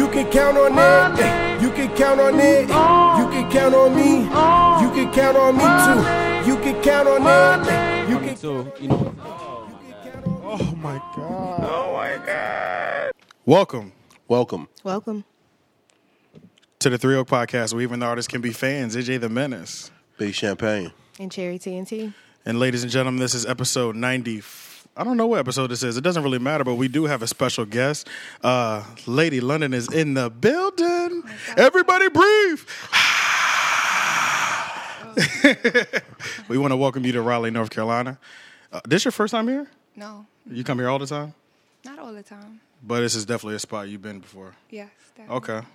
You can count on it. You can count on it. You can count on me. You can count on me too. You can count on it. You can So, you know, Oh my god. Oh my god. Welcome Welcome. Welcome. to the Three Oak Podcast, where even the artists can be fans. AJ the Menace. Big champagne. And Cherry TNT. And ladies and gentlemen, this is episode 90. I don't know what episode this is. It doesn't really matter, but we do have a special guest. Uh, Lady London is in the building. Everybody breathe. we want to welcome you to Raleigh, North Carolina. Uh, this your first time here? No, You come here all the time? not all the time. But this is definitely a spot you've been before. Yes. definitely. Okay.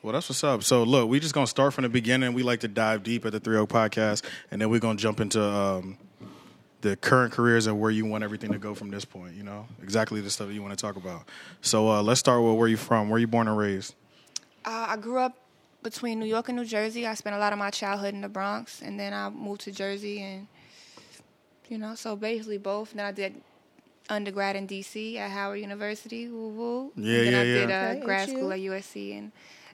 Well, that's what's up. So, look, we just gonna start from the beginning. We like to dive deep at the Three Oak Podcast, and then we're gonna jump into um, the current careers and where you want everything to go from this point. You know, exactly the stuff that you want to talk about. So, uh, let's start with where you from. Where you born and raised? Uh, I grew up between New York and New Jersey. I spent a lot of my childhood in the Bronx, and then I moved to Jersey, and you know, so basically both. Then I did undergrad in D.C. at Howard University. Woo woo. Yeah, and then yeah, I yeah. did uh, grad school at USC in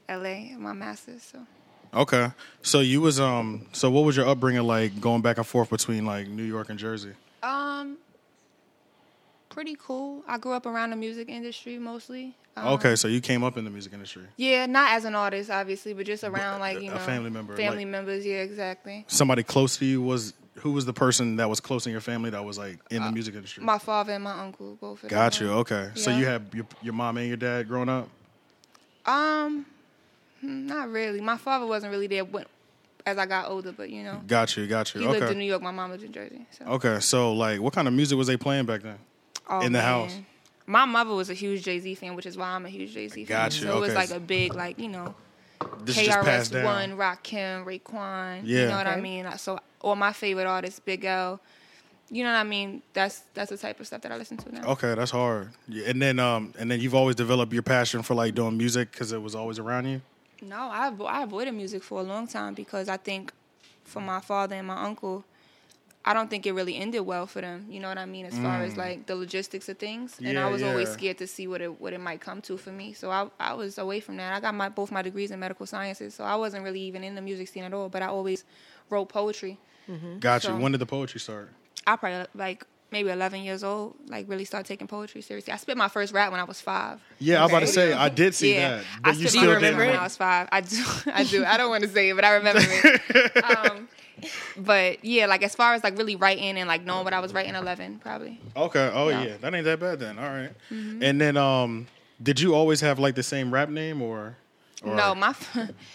L.A. My master's. So Okay. So you was um. So what was your upbringing like, going back and forth between like New York and Jersey? um, pretty cool. I grew up around the music industry mostly. Um, Okay, so you came up in the music industry. Yeah, not as an artist, obviously, but just around like you a know, family member, family like- members. Yeah, exactly. Somebody close to you was who was the person that was close in your family that was like in the music industry? My father and my uncle, both. Got you. Okay. So you had your, your mom and your dad growing up. Um, not really. My father wasn't really there when, as I got older, but you know, Got you. Got you. he okay. lived in New York. My mom lived in Jersey. So. Okay. So like, what kind of music was they playing back then? Oh, in the house. My mother was a huge Jay Z fan, which is why I'm a huge Jay Z fan. Got you, So it was like a big, like you know, This is just passed KRS down. One, Rakim, Raekwon. Yeah. You know what I Okay. mean? So all my favorite artists, Big L. You know what I mean? That's that's the type of stuff that I listen to now. Okay, that's hard. Yeah, and then um, and then you've always developed your passion for like doing music because it was always around you. No, I avo- I avoided music for a long time because I think for my father and my uncle, I don't think it really ended well for them. You know what I mean? As far as like the logistics of things, and Mm. Yeah, I was always scared to see what it what it might come to for me. So I I was away from that. I got my both my degrees in medical sciences, so I wasn't really even in the music scene at all. But I always wrote poetry. Got you. So- When did the poetry start? I probably like maybe 11 years old, like really start taking poetry seriously. I spit my first rap when I was five. Yeah, I was about to say I did see yeah, that, I but you spit still my first when I was five. I do, I do. I don't want to say it, but I remember it. um, but yeah, like as far as like really writing and like knowing what I was writing, 11 probably. Okay. Oh Yeah. yeah, that ain't that bad then. All right. Mm-hmm. And then um, did you always have like the same rap name or? or No, my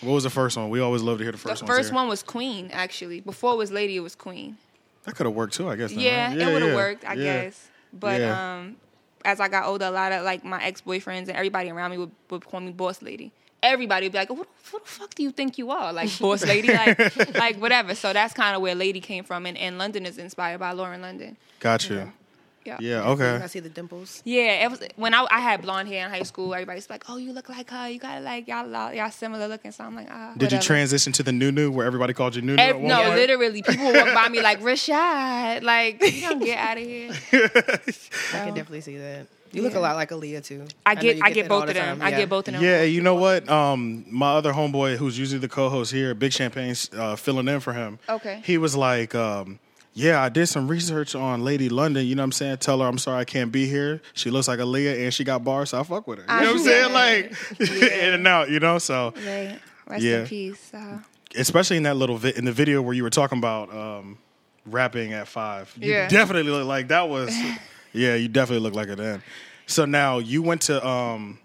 What was the first one? We always love to hear the the first one. first one was Queen actually. Before it was Lady, it was Queen. That could have worked too, I guess. Yeah, right? it would have yeah, worked, I yeah. guess. But Yeah. um, as I got older, a lot of like my ex boyfriends and everybody around me would, would call me boss lady. Everybody would be like, "Who, the- the fuck do you think you are? Like boss lady, like like whatever." So that's kind of where lady came from, and, and London is inspired by Lauren London. Gotcha. you. Yeah. Yeah. I see the dimples. Yeah, it was when I, I had blonde hair in high school. Everybody's like, "Oh, you look like her. You got like y'all y'all similar looking." So I'm like, "Ah." Did you transition to the new new where everybody called you new new? no, point? literally, people would walk by me like Rashad, like you don't get out of here. I can definitely see that. You look a lot like Aaliyah too. I get you I get that all both the of them. time, I get both of them. Yeah, you know what? Um, my other homeboy, who's usually the co-host here, Big Champagne, uh, filling in for him. Okay. He was like, um, "Yeah, I did some research on Lady London. You know what I'm saying? Tell her I'm sorry I can't be here. She looks like Aaliyah and she got bars, so I fuck with her. You know what I'm saying? Like in and out. You know, so Right. Rest Yeah. in peace. Uh, especially in that little vi- in the video where you were talking about um, rapping at five. You Yeah. definitely look like that was. yeah, you definitely look like it then. So now you went to um,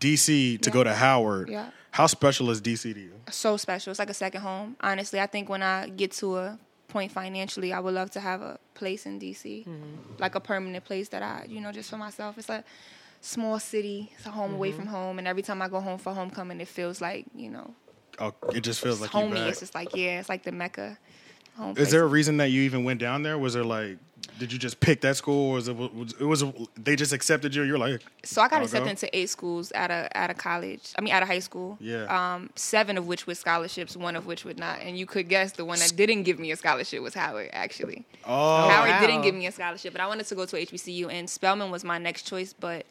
DC to Yeah. go to Howard. Yeah. How special is DC to you? so special. It's like a second home. Honestly, I think when I get to a point financially, I would love to have a place in DC, mm-hmm. like a permanent place that I, you know, just for myself. It's a small city. It's a home away mm-hmm. from home, and every time I go home for homecoming, it feels like you know, Oh, it just feels like you homey. back. It's just like yeah, it's like the mecca. Home Is there a reason that you even went down there? Was there like, did you just pick that school, or was it was, it was they just accepted you? You're like, So I got I'll accepted go. into eight schools out of out of college. I mean, out of high school. Yeah. Um, seven of which with scholarships, one of which would not. And you could guess the one that didn't give me a scholarship was Howard. Actually, oh, Howard wow. didn't give me a scholarship, but I wanted to go to HBCU, and Spelman was my next choice. But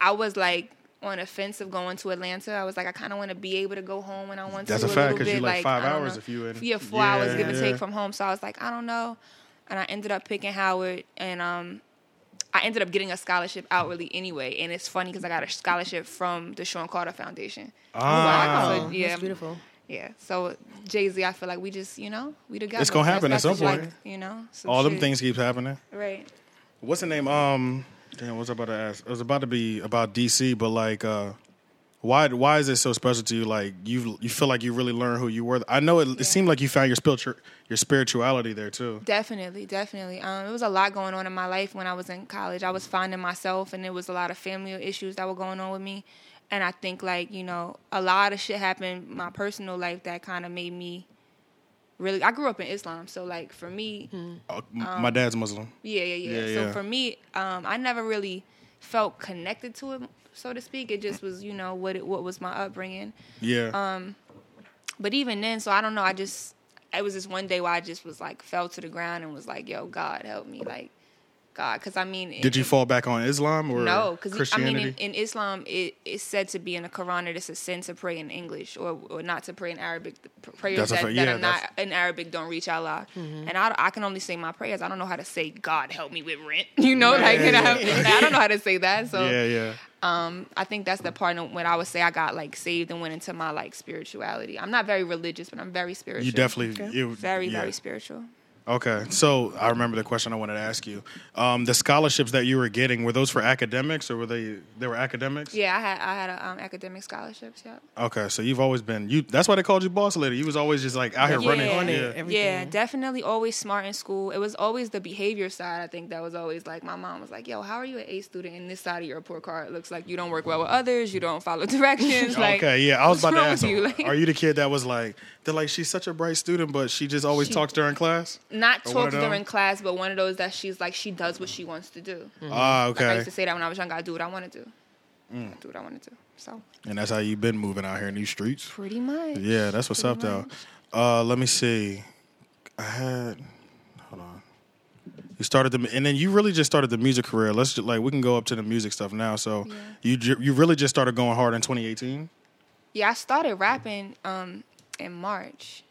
I was like on the fence of going to Atlanta. I was like, I kind of want to be able to go home when I want That's to. a fact, little 'cause you bit, like five I don't hours know. if you in- yeah four Yeah, hours give or yeah. take from home. So I was like, I don't know, and I ended up picking Howard, and um, I ended up getting a scholarship outwardly anyway. And it's funny because I got a scholarship from the Shawn Carter Foundation. Ah. So, Oh, yeah. that's beautiful. Yeah, so Jay Z, I feel like we just, you know, we together. It's gonna happen That's- at some point. Like, you know, some All them things keep happening. Right. What's the name? Um, damn, what's I about to ask? It was about to be about DC, but like, uh, why why is it so special to you? Like, you you feel like you really learned who you were. I know it, it seemed like you found your spiritual your spirituality there too. Definitely, definitely. Um, it was a lot going on in my life when I was in college. I was finding myself, and there was a lot of family issues that were going on with me. And I think, like you know, a lot of shit happened in my personal life that kind of made me really. I grew up in Islam, so like for me, Uh, m- my dad's Muslim. yeah, yeah, yeah. Yeah, so yeah. for me, um, I never really felt connected to it, so to speak. It just was, you know, what it, what was my upbringing. Yeah, Um, But even then, so I don't know. I just it was this one day where I just was like fell to the ground and was like, "Yo, God help me!" Like God, because I mean, did you fall back on Islam or No, because I mean, in, in Islam, it, it's said to be in the Quran that it's a sin to pray in English or, or not to pray in Arabic. The pr- prayers That's that, fa- that yeah, are not in Arabic don't reach Allah. And I, I can only say my prayers. I don't know how to say God help me with rent. You know, like and I, I don't know how to say that. So yeah, yeah. um, I think that's the part of when I would say I got like saved and went into my like spirituality. I'm not very religious, but I'm very spiritual. You definitely you, very yeah. very spiritual. Okay, so I remember the question I wanted to ask you. Um, the scholarships that you were getting were those for academics or were they they were academics? Yeah, I had I had a, um, academic scholarships. Yeah. Okay, so you've always been you. That's why they called you boss lady. You was always just like out here Yeah. running. On it, yeah. Yeah, definitely always smart in school. It was always the behavior side. I think that was always like my mom was like, "Yo, how are you an A student and this side of your report card it looks like you don't work well with others, you don't follow directions." Like, okay, yeah, I was what's about to ask. you? Like- are you the kid that was like they're like she's such a bright student, but she just always She- talks during class? Not Or one of talk during class, but one of those that she's like she does what she wants to do. Ah, Like I used to say that when I was younger. I do what I want to do. Mm. I do what I want to do. So and that's how you've been moving out here in these streets. pretty much. Yeah, that's what's up Pretty though. Uh, let me see. I had hold on. You started the and then you really just started the music career. Let's just, like we can go up to the music stuff now. So Yeah. you you really just started going hard in 2018. Yeah, I started rapping um in March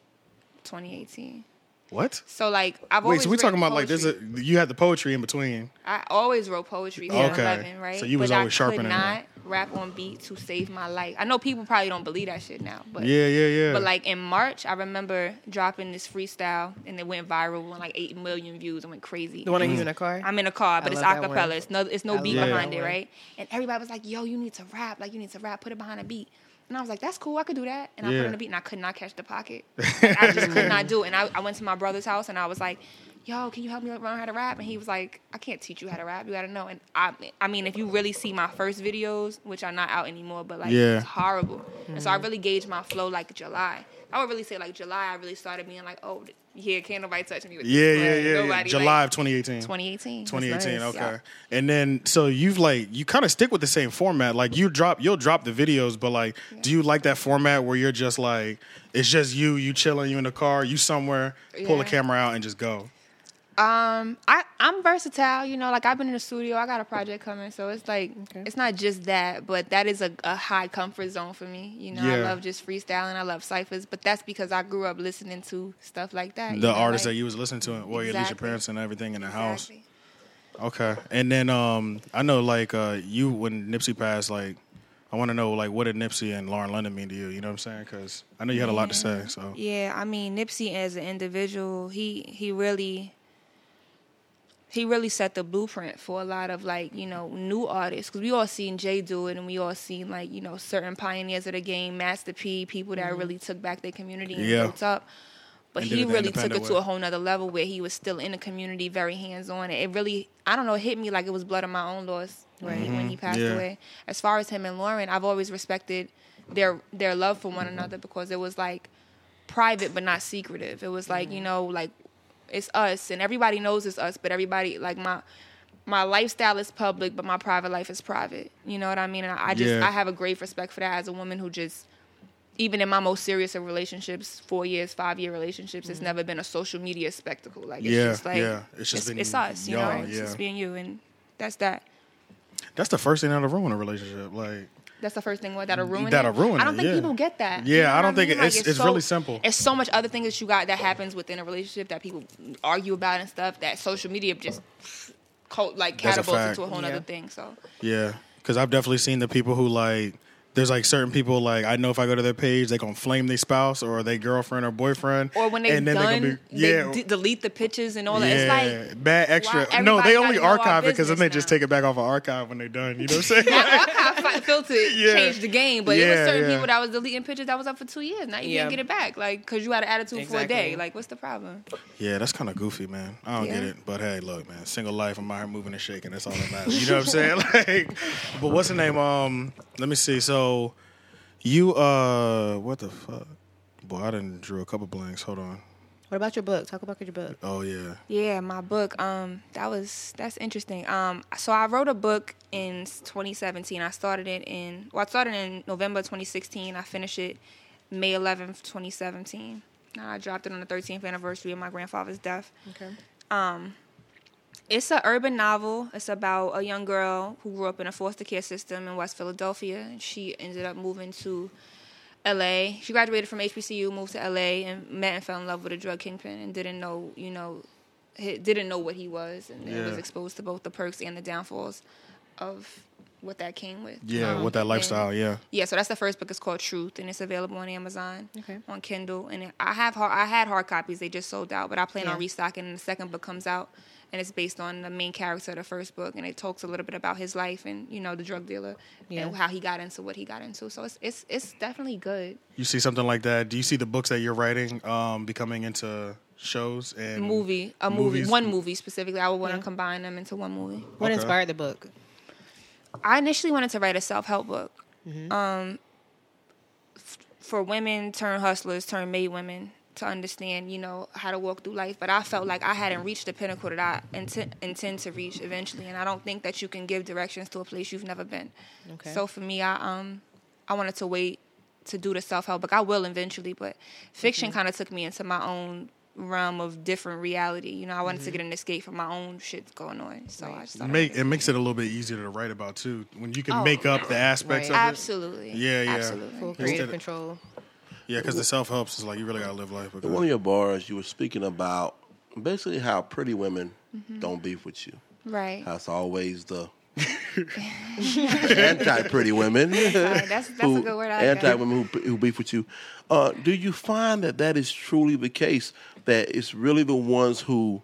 2018. What? So like I've Wait, always so we're talking written about like there's a you had the poetry in between. I always wrote poetry from Okay. 11, right? So you was but always I sharpening could that. not rap on beat to save my life. I know people probably don't believe that shit now, but Yeah, yeah, yeah. But like in March, I remember dropping this freestyle and it went viral, went like eight million views and went crazy. The one of you mm. in a car? I'm in a car, but I it's love that one. acapella. It's no, it's no I beat behind it, right? And everybody was like, "Yo, you need to rap. Like you need to rap. Put it behind a beat." And I was like, "That's cool. I could do that." And I Yeah. put it in a beat, and I could not catch the pocket. Like, I just could not do it. And I, I went to my brother's house, and I was like, "Yo, can you help me learn how to rap?" And he was like, "I can't teach you how to rap. You got to know." And I, I mean, if you really see my first videos, which are not out anymore, but like Yeah. it's horrible. And so I mm-hmm. really gauged my flow like July. I would really say like July. I really started being like, "Oh, yeah, can't nobody touch me with yeah, this. yeah, Like, yeah, yeah. nobody, July like, of 2018. 2018. 2018 nice. okay Yeah. and then so you've like you kind of stick with the same format like you drop you'll drop the videos but like do you like that format where you're just like it's just you you chilling you in the car you somewhere pull the camera out and just go Um, I I'm versatile. You know, like I've been in the studio. I got a project coming, so it's like it's not just that, but that is a, a high comfort zone for me. You know, I love just freestyling. I love ciphers, but that's because I grew up listening to stuff like that. the know, artists like- that you was listening to well at least your parents and everything in the house Exactly. okay and then um i know like uh you when nipsey passed like i want to know like what did nipsey and lauren london mean to you you know what i'm saying because i know you had a lot to say so Yeah, I mean Nipsey as an individual, he he really he really set the blueprint for a lot of like you know new artists because we all seen Jay do it and we all seen like you know certain pioneers of the game, Master P, people that mm-hmm. really took back their community and Yeah. built up. But And he really took it independent to a whole nother level where he was still in the community, very hands on. It really, I don't know, it hit me like it was blood of my own loss when, he, when he mm-hmm. passed Yeah. away. As far as him and Lauren, I've always respected their their love for one mm-hmm. another because it was like private but not secretive. It was like, you know, like it's us and everybody knows it's us, but everybody like my my lifestyle is public, but my private life is private. You know what I mean? And I, I just Yeah. I have a great respect for that as a woman who just even in my most serious of relationships, four years, five year relationships, it's mm-hmm. never been a social media spectacle. Like it's Yeah, just like yeah. It's it's, just been it's us, you know, it's yeah. just being you, and that's that. that's the first thing out of ruin a relationship like That's the first thing what that'll ruin That'll it. ruin I don't it, think yeah. people get that. Yeah, You know I don't think mean? it- it's- it's so- really simple. It's so much other things that you got that happens within a relationship that people argue about and stuff that social media just co- like catapults into a whole Yeah. other thing. So Yeah, because I've definitely seen the people who like. There's like certain people like I know if I go to their page they gonna flame their spouse or their girlfriend or boyfriend or when they're and then done, they gonna be yeah they d- delete the pictures and all that. yeah It's like bad extra why no they only gotta know our archive it because then they business just take it back off of archive when they're done you know what I'm saying that archive filter Yeah. changed the game, but it was Yeah, certain yeah. people that was deleting pictures that was up for two years. Now you Yeah. can't get it back, like because you had an attitude for a day. Like, what's the problem? yeah that's kind of goofy man I don't get it but hey look man single life I'm out here moving and shaking that's all that matters you know what I'm saying like but what's the name um let me see so you uh what the fuck boy I didn't drew a couple blanks hold on What about your book? Talk about your book. oh yeah Yeah, my book. Um, that was that's interesting. Um, so I wrote a book in 2017. I started it in well, I started in November 2016. I finished it May 11th, 2017. Now I dropped it on the 13th anniversary of my grandfather's death. Okay. It's an urban novel. It's about a young girl who grew up in a foster care system in West Philadelphia. And she ended up moving to LA. She graduated from HBCU, moved to LA, and met and fell in love with a drug kingpin, and didn't know, you know, didn't know what he was, and then was exposed to both the perks and the downfalls of what that came with. yeah Um, with that and- lifestyle yeah yeah, so that's the first book. It's called Truth, and it's available on Amazon, Okay. on Kindle. And I have hard, I had hard copies. They just sold out, but I plan Yeah. on restocking. And the second book comes out, and it's based on the main character of the first book, and it talks a little bit about his life and you know the drug dealer Yeah. and how he got into what he got into. So it's it's it's definitely good. You see something like that? Do you see the books that you're writing um, becoming into shows and movie, a movie, movies? one movie specifically. I would want to combine them into one movie. What Okay. inspired the book? I initially wanted to write a self help book. Mm-hmm. Um, f- for women turn hustlers, turn made women to understand, you know, how to walk through life. But I felt like I hadn't reached the pinnacle that I intend, intend to reach eventually, and I don't think that you can give directions to a place you've never been. Okay. So for me, I um, I wanted to wait to do the self help book. I will eventually, but fiction Mm-hmm. kind of took me into my own realm of different reality. You know, I wanted Mm-hmm. to get an escape from my own shit going on. So I just make it makes it a little bit easier to write about too when you can Oh. make up the aspects Right. of it. Absolutely. Yeah, yeah. Absolutely. Full Instead creative of- control. Yeah, because the self helps is like you really gotta live life. In one of your bars, you were speaking about basically how pretty women Mm-hmm. don't beef with you. Right. How it's always the anti pretty women. Right, that's that's a good word. I Anti women who, who beef with you. Uh, do you find that that is truly the case? That it's really the ones who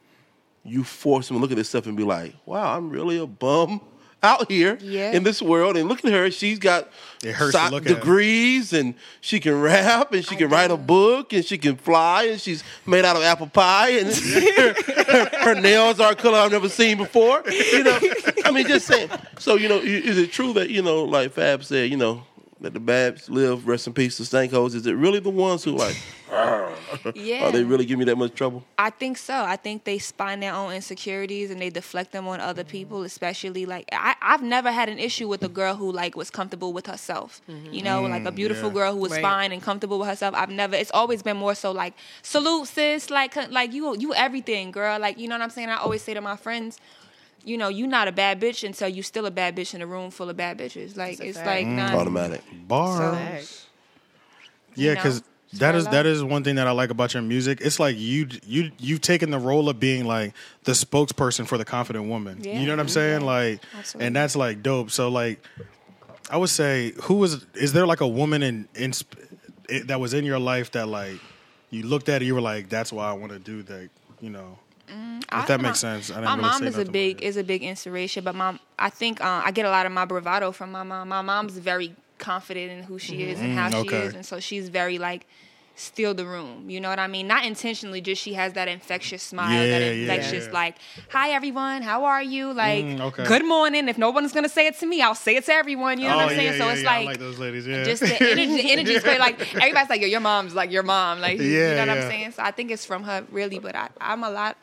you force them to look at this stuff and be like, "Wow, I'm really a bum out here Yeah. in this world." And look at her; she's got It hurts to soc- look at. degrees, and she can rap, and she can write a book, and she can fly, and she's made out of apple pie, and her, her- her nails are a color I've never seen before. You know, I mean, just saying. So, you know, is it true that you know, like Fab said, you know, that the Babs live, rest in peace, the Stankos? Is it really the ones who like? Yeah. Are they really giving me that much trouble? I think so. I think they spine their own insecurities and they deflect them on other people, especially like I, I've never had an issue with a girl who like was comfortable with herself. Mm-hmm. You know, like a mm, beautiful yeah. girl who was Right. fine and comfortable with herself. I've never. It's always been more so like salute sis, like like you you everything, girl. Like you know what I'm saying. I always say to my friends. You know, you're not a bad bitch until you're still a bad bitch in a room full of bad bitches. Like That's it's fact. like Mm. not Automatic. bars. Fact. Yeah, you because know, it's that real is life. that is one thing that I like about your music. It's like you you you've taken the role of being like the spokesperson for the confident woman. Yeah. You know what I'm saying? Yeah. Like, Absolutely. and that's like dope. So like, I would say, who was is there like a woman in in it, that was in your life that like you looked at it, you were like, that's why I want to do that. You know, I- if that makes sense. I my really mom is a big is a big inspiration, but mom, I think uh, I get a lot of my bravado from my mom. My mom's very confident in who she is and how Mm, she is, and so she's very like steal the room. You know what I mean? Not intentionally, just she has that infectious smile, that Yeah, yeah, infectious yeah. like, "Hi everyone, how are you?" Like, Mm, okay. "Good morning." If no one's gonna say it to me, I'll say it to everyone. You know oh, what I'm saying? yeah, so yeah, it's like. like those ladies. Yeah, just the energy, the energy is great. Like everybody's like, yo, your mom's like your mom. Like you know what. I'm saying? So I think it's from her really, but I, I'm a lot.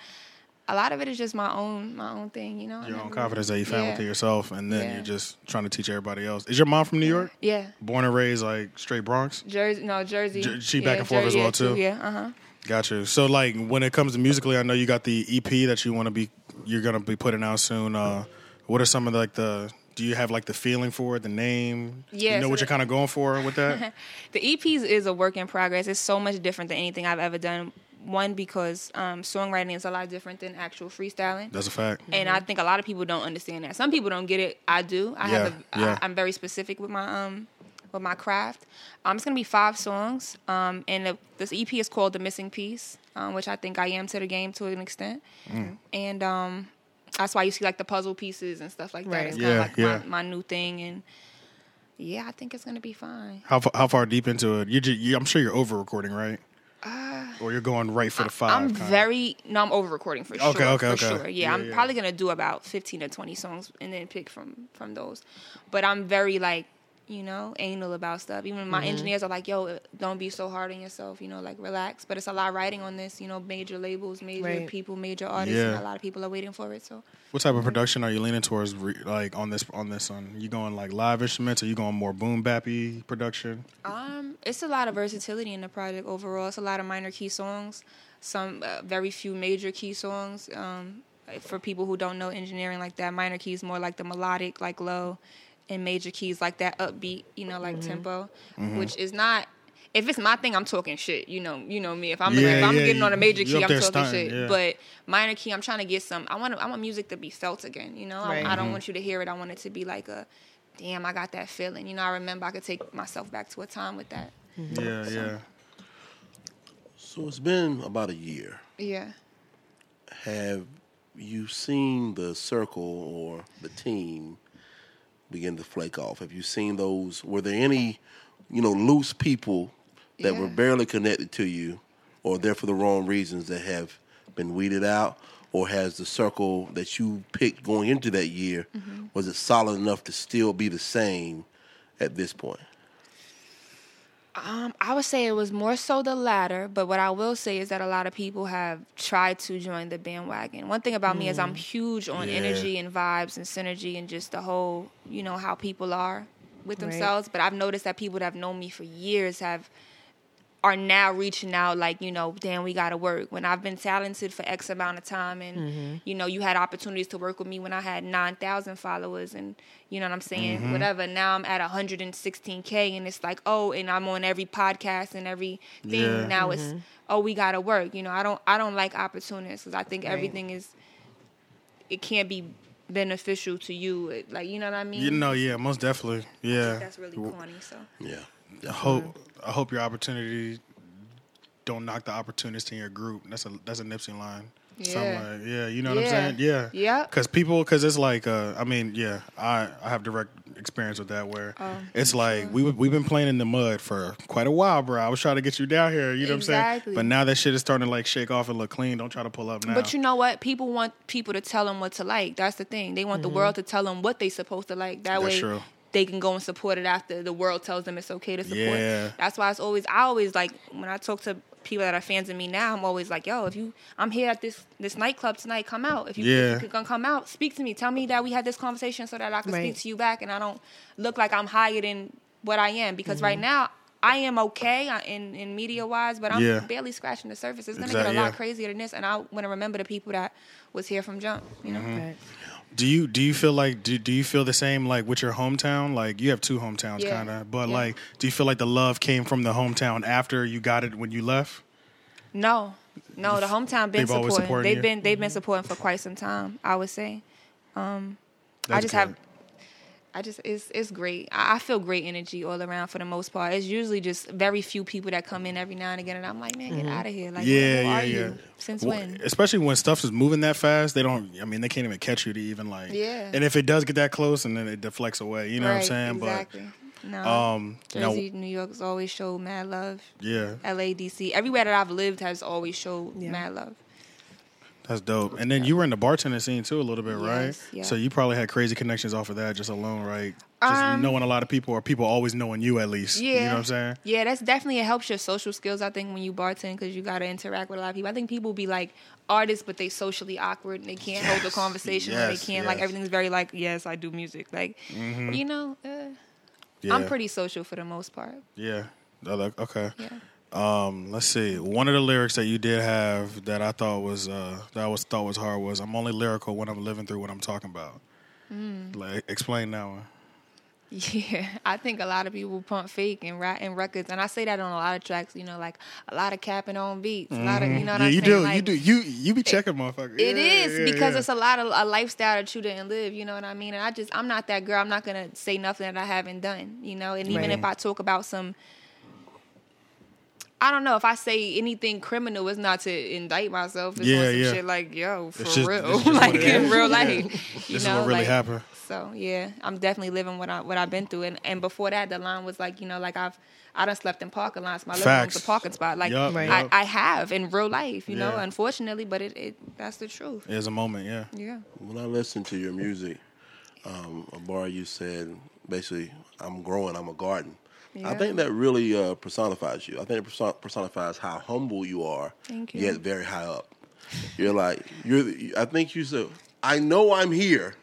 A lot of it is just my own, my own thing. You know. your own confidence that you found yeah. within yourself, and then Yeah. you're just trying to teach everybody else. Is your mom from New York? Yeah. Born and raised like straight Bronx. Jersey, no Jersey. Jer- she yeah, back and forth as well, yeah, too? Yeah, uh huh. Got you. So like when it comes to musically, I know you got the EP that you want to be you're gonna be putting out soon. Uh, what are some of the, like the Do you have like the feeling for it, the name? Yeah, You know so what you're kind of going for with that? The EPs is a work in progress. It's so much different than anything I've ever done. One because um, songwriting is a lot different than actual freestyling. That's a fact. and I think a lot of people don't understand that. Some people don't get it. I do. I Yeah, have. A, yeah. I, am very specific with my um with my craft. Um, it's gonna be five songs. Um, and the, this EP is called "The Missing Piece," um, which I think I am to the game to an extent. Mm. And um, that's why you see like the puzzle pieces and stuff like that. Right. It's Yeah, kind of like yeah. my, my new thing. And yeah, I think it's gonna be fine. How how far deep into it? You, ju- you I'm sure you're over recording, right? Or you're going right for the 5 Uh, I'm kinda? very no, I'm over recording for sure. Okay, okay, for okay. sure. Yeah, Yeah, I'm yeah. probably gonna do about 15 to 20 songs and then pick from from those. But I'm very like you know anal about stuff. Even my Mm-hmm. engineers are like, "Yo, don't be so hard on yourself." You know, like relax. But it's a lot of writing on this. You know, major labels, major Right. people, major artists, Yeah. and a lot of people are waiting for it. So What type of production are you leaning towards? Re- like on this on this one, you going like live instruments? Or you going more boom bappy production? Um, it's a lot of versatility in the project overall. It's a lot of minor key songs, some uh, very few major key songs. Um, for people who don't know engineering like that, minor keys more like the melodic, like low, and major keys like that upbeat, you know, like tempo, Mm-hmm. which is not. If it's my thing, I'm talking shit. You know, you know me. If I'm Yeah, if I'm yeah, getting on a major key, I'm talking stunting, shit. yeah. But minor key, I'm trying to get some. I want I want music to be felt again. You know, I- Right. I, Mm-hmm. don't want you to hear it. I want it to be like a, damn, I got that feeling. You know, I remember I could take myself back to a time with that. Yeah, yeah. So it's been about a year. Yeah. Have you seen the circle or the team begin to flake off? Have you seen those? Were there any, you know, loose people that were barely connected to you, or there for the wrong reasons that have been weeded out? Or has the circle that you picked going into that year Mm-hmm. was it solid enough to still be the same at this point? Um, I would say it was more so the latter, but what I will say is that a lot of people have tried to join the bandwagon. One thing about me is I'm huge on Yeah. energy and vibes and synergy and just the whole, you know, how people are with Right. themselves. But I've noticed that people that have known me for years have are now reaching out like, you know, damn, we gotta work. When I've been talented for X amount of time and mm-hmm. you know, you had opportunities to work with me when I had nine thousand followers and you know what I'm saying, mm-hmm. whatever. Now I'm at 116K and it's like, oh, and I'm on every podcast and every thing. Yeah. Now it's mm-hmm. oh, we gotta work. You know, I don't I don't like opportunists because I think everything is it can't be beneficial to you. Like you know what I mean? You know, yeah, most definitely. Yeah. That's really corny. So Yeah. I hope I hope your opportunity don't knock the opportunist in your group. That's a that's a Nipsey line. Yeah. like yeah, you know what I'm saying? Yeah. Yeah. Because people, because it's like, uh, I mean, yeah, I I have direct experience with that where Oh, it's like we we've been playing in the mud for quite a while, bro. I was trying to get you down here. You know what I'm saying? But now that shit is starting to like shake off and look clean. Don't try to pull up now. But you know what? People want people to tell them what to like. That's the thing. They want the world to tell them what they supposed to like. That Mm-hmm. That's way true. They can go and support it after the world tells them it's okay to support. Yeah. That's why it's always I always like when I talk to people that are fans of me now, I'm always like, yo, if you I'm here at this this nightclub tonight, come out. If you, Yeah. if you can come out, speak to me. Tell me that we had this conversation so that I can Right. speak to you back and I don't look like I'm higher than what I am. Because Mm-hmm. right now I am okay uh, in, in media wise, but I'm Yeah. barely scratching the surface. It's gonna Exact- get a lot yeah. crazier than this, and I want to remember the people that was here from jump. You know, Mm-hmm. Right. Do you do you feel like do do you feel the same like with your hometown? Like you have two hometowns, Yeah. kind of, but Yeah. like, do you feel like the love came from the hometown after you got it when you left? no, no, the hometown been They've always supporting. They've you? been they've been supporting for quite some time. I would say. I That's just good. have. I just it's it's great. I, I feel great energy all around for the most part. It's usually just very few people that come in every now and again, and I'm like, man, get out of here. Like, Yeah, who yeah, are yeah. you? Since Well, when? Especially when stuff is moving that fast, they don't. I mean, they can't even catch you to even like. Yeah. And if it does get that close, and then it deflects away, you know what I'm saying? Exactly. no. But um, now- Jersey, New York has always showed mad love. yeah, LA, DC, everywhere that I've lived has always showed Yeah. mad love. That's dope. And then you were in the bartending scene too a little bit, right? Yes, yeah. So you probably had crazy connections off of that just alone, right? Just Um, knowing a lot of people, or people always knowing you at least. Yeah. You know what I'm saying? Yeah, that's definitely it helps your social skills. I think when you bartend because you got to interact with a lot of people. I think people be like artists, but they socially awkward and they can't hold a conversation. yes, they can't like everything's very like yes, I do music. Like you know, uh, Yeah. I'm pretty social for the most part. Yeah. Okay. Yeah. Um, let's see. One of the lyrics that you did have that I thought was uh, that I was thought was hard was I'm only lyrical when I'm living through what I'm talking about. Mm. Like, explain that one. Yeah, I think a lot of people pump fake and write in records, and I say that on a lot of tracks. You know, like a lot of capping on beats, a lot of you know what yeah, I'm you saying. do. Like, you do. You you be checking, motherfucker. It Yeah, is yeah, because yeah. it's a lot of a lifestyle that you didn't live. You know what I mean? And I just I'm not that girl. I'm not gonna say nothing that I haven't done. You know, and even Right. if I talk about some. I don't know if I say anything criminal, it's not to indict myself. It's Yeah, yeah. shit like, yo, for just- real, it's just like in real life. You This is know, what really like, happened. So yeah, I'm definitely living what I what I've been through, and and before that, the line was like, you know, like I've I done slept in parking lots. My living room's a parking spot. Like Yup, Right. I, yup. I have in real life, you know. Unfortunately, but it, it that's the truth. There's a moment, yeah. Yeah. When I listen to your music, um, Bar, you said basically, I'm growing, I'm a garden. I think that really uh, personifies you. I think it personifies how humble you are, Thank you. yet very high up. You're like, you're. I think you said, I know I'm here,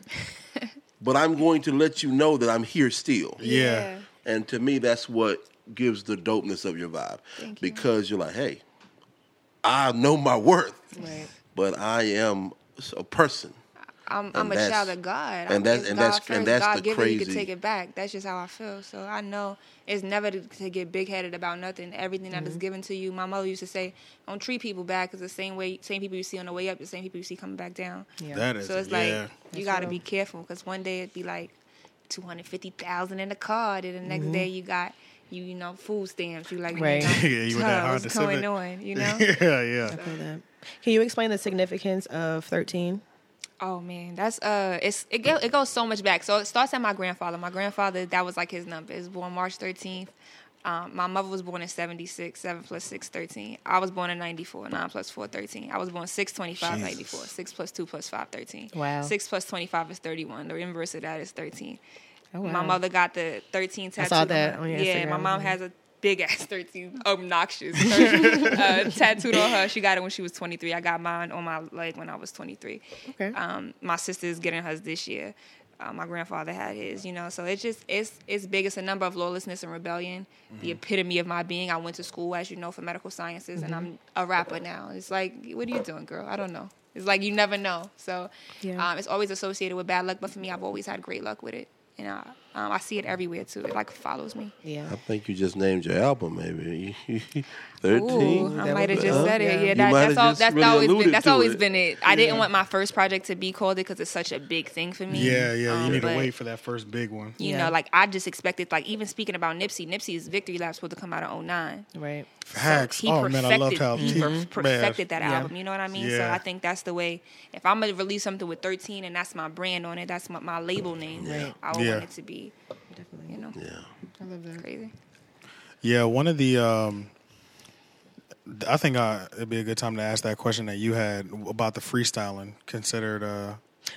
but I'm going to let you know that I'm here still. Yeah. And to me, that's what gives the dopeness of your vibe. Thank you. Because you're like, hey, I know my worth, Right. but I am a person. I'm, I'm a child of God. and that's- and God that's- first. and that's God the give it, you can take it back. That's just how I feel. So I know it's never to, to get big headed about nothing. Everything that is mm-hmm. given to you. My mother used to say, "Don't treat people bad because the same way, same people you see on the way up, the same people you see coming back down." Yeah. That is So it's yeah. like you got to be careful because one day it'd be like two hundred fifty thousand in the card, and the next mm-hmm. day you got you you know food stamps. You like Right. you know, Yeah, you with that what's Honda going Civic. on? You know. yeah, yeah. I feel that. Can you explain the significance of 13? Oh man, that's uh, it's it go, it goes so much back. So it starts at my grandfather. My grandfather, that was like his number. He was born March thirteenth. Um, my mother was born in seventy six. Seven plus six, 13. I was born in ninety four. Nine plus four, 13. I was born six twenty five, Jesus. ninety four. Six plus two plus five, 13. Wow. Six plus twenty five is thirty one. The inverse of that is thirteen. Oh, wow. My mother got the thirteen tattoo. I saw that on your Yeah, my mom has a big ass 13 obnoxious 13, uh, tattooed on her. She got it when she was 23. I got mine on my leg when I was 23. Okay. Um, my sister's getting hers this year. Uh, my grandfather had his, you know. So it's just it's it's big. It's a number of lawlessness and rebellion. Mm-hmm. The epitome of my being. I went to school, as you know, for medical sciences, and I'm Mm-hmm. a rapper now. It's like, what are you doing, girl? I don't know. It's like you never know. So Yeah. um, it's always associated with bad luck, but for me, I've always had great luck with it, and I, um, I see it everywhere too. It like follows me. Yeah. I think you just named your album, maybe. 13. Ooh, I might have just said it. yeah. Yeah, that, that's all. That's really always been. That's always it. been it. I didn't want my first project to be called it because it's such a big thing for me. Yeah, yeah. Um, You need to wait for that first big one. You Yeah. know, like I just expected. Like even speaking about Nipsey, Nipsey's Victory Lap was supposed to come out in 09. Right. Facts. He oh man, I loved how he per- perfected that Yeah. album. You know what I mean? So I think that's the way. If I'm gonna release something with 13 and that's my brand on it, that's my, my label name. Right. I Yeah. want it to be, Definitely. you know, Yeah. I love that. crazy. Yeah, one of the. Um, I think uh, it'd be a good time to ask that question that you had about the freestyling. Considered, uh,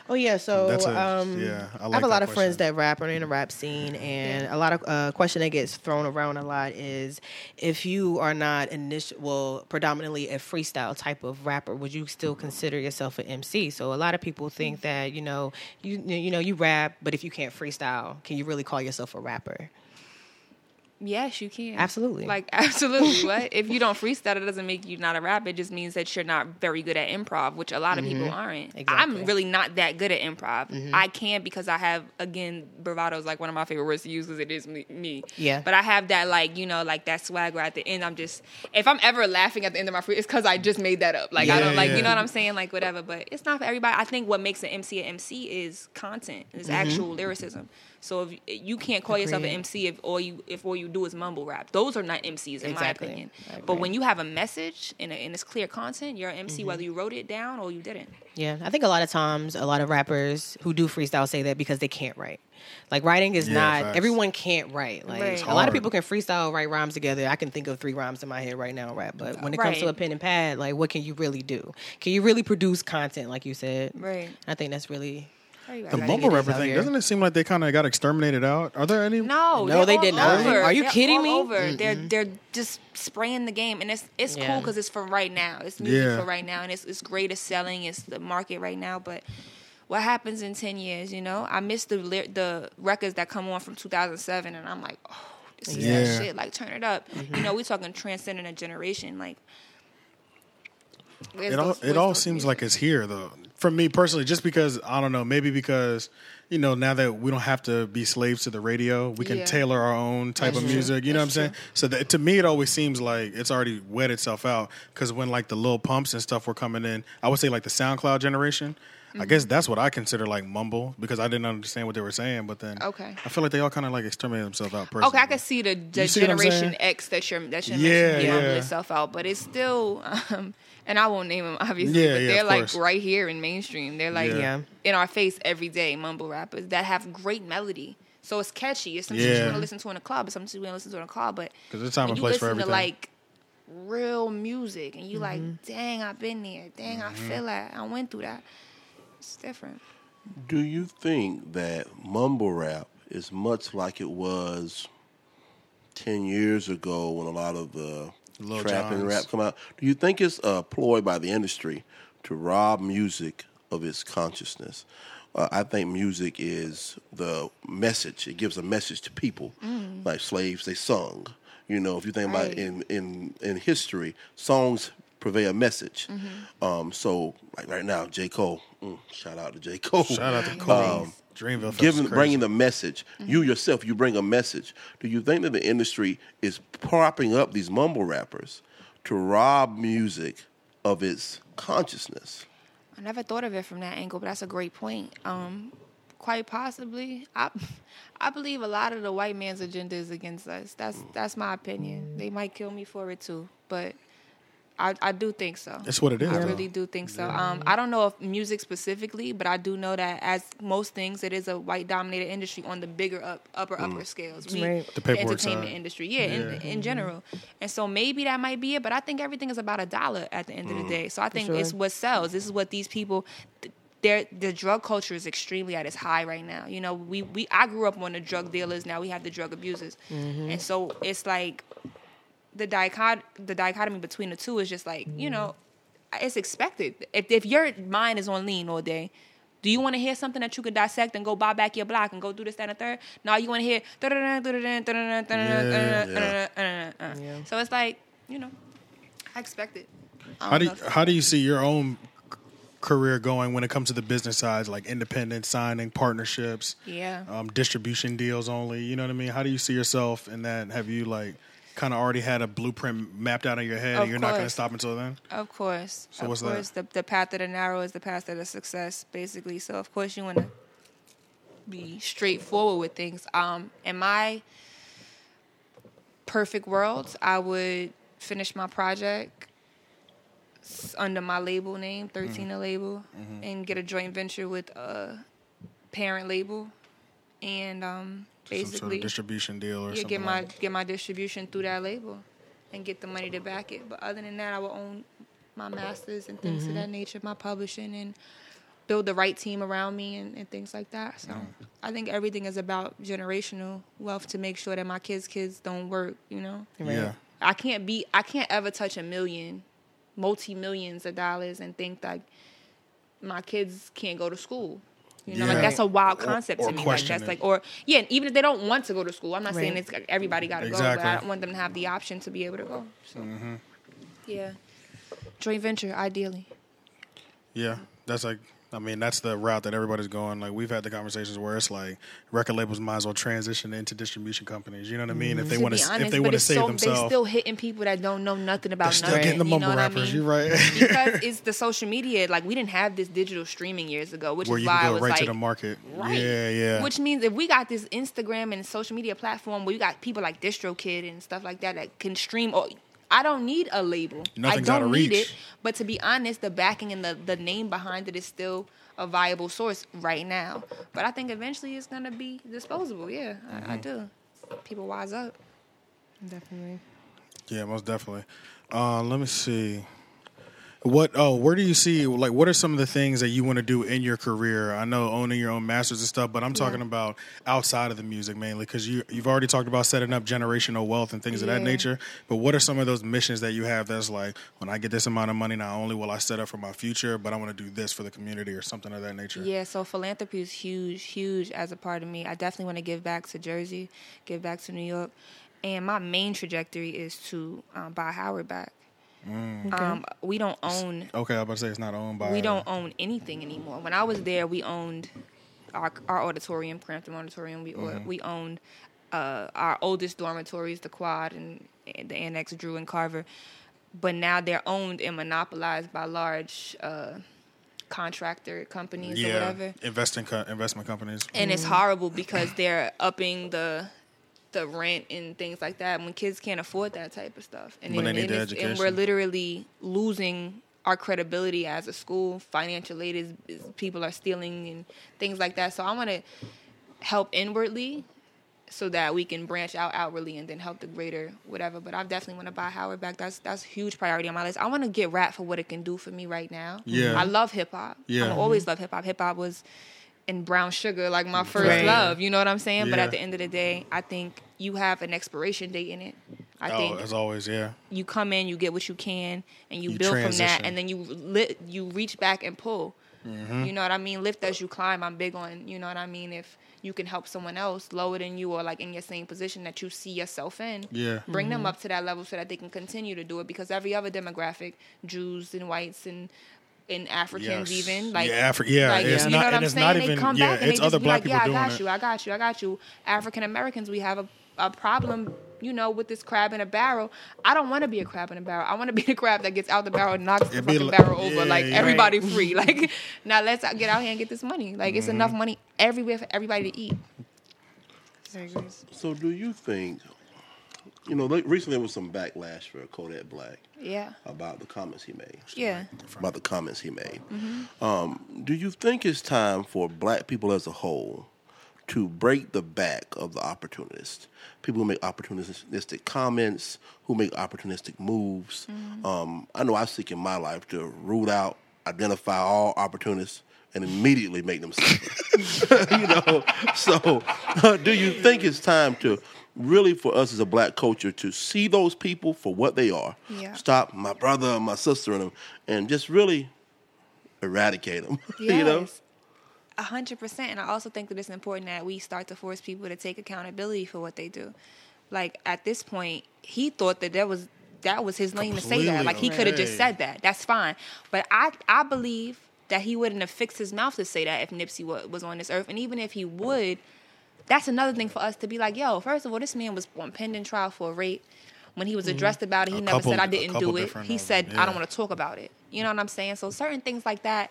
Oh yeah, so That's a- um, yeah, I I, have a lot of friends that rap or in the rap scene, and a lot of uh, question that gets thrown around a lot is if you are not initial, well, predominantly a freestyle type of rapper, would you still consider yourself an MC? So a lot of people think that you know you you know you rap, but if you can't freestyle, can you really call yourself a rapper? Yes, you can. Absolutely. Like absolutely. what if you don't freestyle? It doesn't make you not a rapper. It just means that you're not very good at improv, which a lot of people aren't. Mm-hmm. Exactly. I'm really not that good at improv. I can because I have again bravado is like one of my favorite words to use because it is me. Yeah. But I have that like you know like that swagger at the end. I'm just if I'm ever laughing at the end of my free, it's because I just made that up. Like I don't like yeah. you know what I'm saying like whatever. But it's not for everybody. I think what makes an MC an MC is content, is actual lyricism. So if eh, you can't call yourself an MC if all you if all you do is mumble rap, those are not MCs in Exactly. my opinion. I But agree. when you have a message and, a, and it's clear content, you're an MC mm-hmm. whether you wrote it down or you didn't. Yeah, I think a lot of times, a lot of rappers who do freestyle say that because they can't write. Like writing is Yeah, not facts. everyone can't write. Like Right. a lot of people can freestyle, write rhymes together. I can think of three rhymes in my head right now, and rap. But when it comes to a pen and pad, like what can you really do? Can you really produce content, like you said? Right. I think that's really the I think mumble rapper thing here. doesn't it seem like they kind of got exterminated out? Are there any? No, No, they're they all did not. over. Are you They're kidding all me? Over. They're they're just spraying the game, and it's it's cool because it's for right now. It's music Yeah. for right now, and it's it's great. It's selling. It's the market right now, but. What happens in ten years? You know, I miss the the records that come on from 2007, and I'm like, oh, this is Yeah. that shit. Like, turn it up. You mm-hmm. know, we're talking transcending a generation. Like, where's it all those- it all seems music? like it's here though. For me personally, just because I don't know, maybe because you know, now that we don't have to be slaves to the radio, we can Yeah. tailor our own type That's of true. music. You know That's what I'm saying? So that, to me, it always seems like it's already wet itself out. Because when like the little pumps and stuff were coming in, I would say like the SoundCloud generation. I Mm-hmm. guess that's what I consider like mumble because I didn't understand what they were saying. But then, Okay. I feel like they all kind of like exterminated themselves out. Personally. Okay, I can see the, the see generation? X that you're that you're Yeah, mentioning yeah. mumble itself out, but it's still, um, and I won't name them obviously, Yeah, but yeah, they're like course. right here in mainstream. They're like Yeah. Yeah. in our face every day mumble rappers that have great melody. So it's catchy. It's something shit you want to listen to in a club. It's some shit you want to listen to in a car. But 'Cause there's time when and you place for listen to like real music and you like, dang, I've been there. Dang, I Mm-hmm. feel that. I went through that. It's different. Do you think that mumble rap is much like it was ten years ago when a lot of the Lil trap and rap come out? Do you think it's a ploy by the industry to rob music of its consciousness? Uh, I think music is the message. It gives a message to people. Like slaves, they sung. You know, if you think about Right. in in in history, songs convey a message. Mm-hmm. Um, so like right now, J Cole. Mm, shout out to J Cole. Shout out to Cole. Um, Dreamville giving bringing the message. You yourself, you bring a message. Do you think that the industry is propping up these mumble rappers to rob music of its consciousness? I never thought of it from that angle, but that's a great point. Um, quite possibly, I, I believe a lot of the white man's agenda is against us. That's that's my opinion. They might kill me for it too, but I, I do think so. That's what it is, I though. really do think so. Um, I don't know if music specifically, but I do know that as most things, it is a white dominated industry on the bigger up upper upper mm. scales. We, Right. The paperwork entertainment side. industry, yeah, In, Yeah. in general. And so maybe that might be it, but I think everything is about a dollar at the end of the mm. day. So I think sure. it's what sells. This is what these people. th- Their, the drug culture is extremely at its high right now. You know, we, we I grew up on the drug dealers. Now we have the drug abusers, mm-hmm. and so it's like the dichot the dichotomy between the two is just like you know, it's expected. If if your mind is on lean all day, do you want to hear something that you can dissect and go buy back your block and go do this that, and the third? No, you want to hear. So it's like you know, I expect it. I How do you, how do you see your own career going when it comes to the business side, like independent signing, partnerships, Yeah. um, distribution deals only? You know what I mean? How do you see yourself in that? Have you like kind of already had a blueprint mapped out in your head, Of and you're not going to stop until then? Of course. So of what's that? course, the the path to the narrow is the path to the success, basically. So of course you want to be straightforward with things. Um, in my perfect world, I would finish my project under my label name, 13 a label, and get a joint venture with a parent label, and um, Some sort basically of distribution deal or yeah, something. get my like get my distribution through that label and get the money to back it. But other than that, I will own my masters and things of mm-hmm. that nature, my publishing and build the right team around me and, and things like that. So mm. I think everything is about generational wealth to make sure that my kids' kids don't work, you know? Yeah. I can't be I can't ever touch a million, multi millions of dollars and think that my kids can't go to school. You know, Yeah. like that's a wild concept or to me. Like that's it. like or yeah, and even if they don't want to go to school, I'm not saying it's like everybody got to go, but I don't want them to have the option to be able to go. So Mm-hmm. yeah, joint venture ideally. Yeah, that's like. I mean, that's the route that everybody's going. Like we've had the conversations where it's like record labels might as well transition into distribution companies. You know what I mean? If they want to, if they want to save so, themselves, they still hitting people that don't know nothing about they're still nothing. getting the you mumble know what I rappers. mean? You're right. because it's the social media. Like we didn't have this digital streaming years ago, which where is you why can I go was right like, to the market. Right. Yeah, yeah. Which means if we got this Instagram and social media platform where you got people like DistroKid and stuff like that that can stream. Or I don't need a label. Nothing's I don't of need reach. it. But to be honest, the backing and the the name behind it is still a viable source right now. But I think eventually it's gonna be disposable. Yeah, Mm-hmm. I, I do. People wise up. Definitely. Yeah, most definitely. Uh, let me see. What? Oh, where do you see? Like, what are some of the things that you want to do in your career? I know owning your own masters and stuff, but I'm talking about outside of the music mainly because you you've already talked about setting up generational wealth and things of that nature. But what are some of those missions that you have that's like, when I get this amount of money, not only will I set up for my future, but I want to do this for the community or something of that nature. Yeah, so philanthropy is huge, huge as a part of me. I definitely want to give back to Jersey, give back to New York, and my main trajectory is to um, buy Howard back. Um, we don't own Okay, I was about to say it's not owned by. we don't own anything anymore. When I was there, we owned our our auditorium, Crampton Auditorium. We Mm-hmm. we owned uh, our oldest dormitories, the Quad and, and the Annex, Drew and Carver. But now they're owned and monopolized by large uh, contractor companies or whatever investing co- investment companies. and it's horrible because they're upping the the rent and things like that when kids can't afford that type of stuff. And, When and, and we're literally losing our credibility as a school. Financial aid is, is people are stealing and things like that. So i want to help inwardly so that we can branch out outwardly and then help the greater whatever. But i definitely want to buy howard back. That's that's a huge priority on my list i want to get rap for what it can do for me right now. Yeah. i love hip-hop Yeah. i always love hip-hop hip-hop was in brown sugar like my first Right. love you know what i'm saying? But at the end of the day i think you have an expiration date in it. I oh, think as always, yeah. you come in you get what you can and you, You build from that and then you lit you reach back and pull. Mm-hmm. you know what i mean? Lift as you climb. I'm big on you know what i mean? If you can help someone else lower than you or like in your same position that you see yourself in Yeah. bring them up to that level so that they can continue to do it because every other demographic jews and whites and and Africans Yes. even like Yeah, Afri- yeah, like, it's you not- know what and I'm it's saying not they even- come yeah, back and it's they just other be black like yeah I got doing it. you I got you I got you African Americans we have a a problem, you know, with this crab in a barrel. I don't want to be a crab in a barrel. I want to be the crab that gets out the barrel and knocks the It'd be fucking like- barrel over. yeah, like yeah. everybody free. Like now let's get out here and get this money. Like it's Mm-hmm. enough money everywhere for everybody to eat. So, do you think, you know, like, recently there was some backlash for a Kodak Black Yeah. about the comments he made. Yeah. About the comments he made. Mm-hmm. Um, do you think it's time for black people as a whole to break the back of the opportunists? People who make opportunistic comments, who make opportunistic moves. Mm-hmm. Um, I know I seek in my life to root out, identify all opportunists, and immediately make them suffer. you know, so do you think it's time to really for us as a black culture to see those people for what they are? Yeah. Stop my brother, and my sister, and them, and just really eradicate them. you know, A hundred percent. And I also think that it's important that we start to force people to take accountability for what they do. Like at this point, he thought that that was that was his lane to say that. Like he could have just said that. That's fine. But I I believe that he wouldn't have fixed his mouth to say that if Nipsey was on this earth. And even if he would, that's another thing for us to be like, yo, first of all, this man was on pending trial for rape. When he was addressed about it, he Mm-hmm. A never couple- said I didn't do it. He said them, I don't want to talk about it. You know what I'm saying? So certain things like that.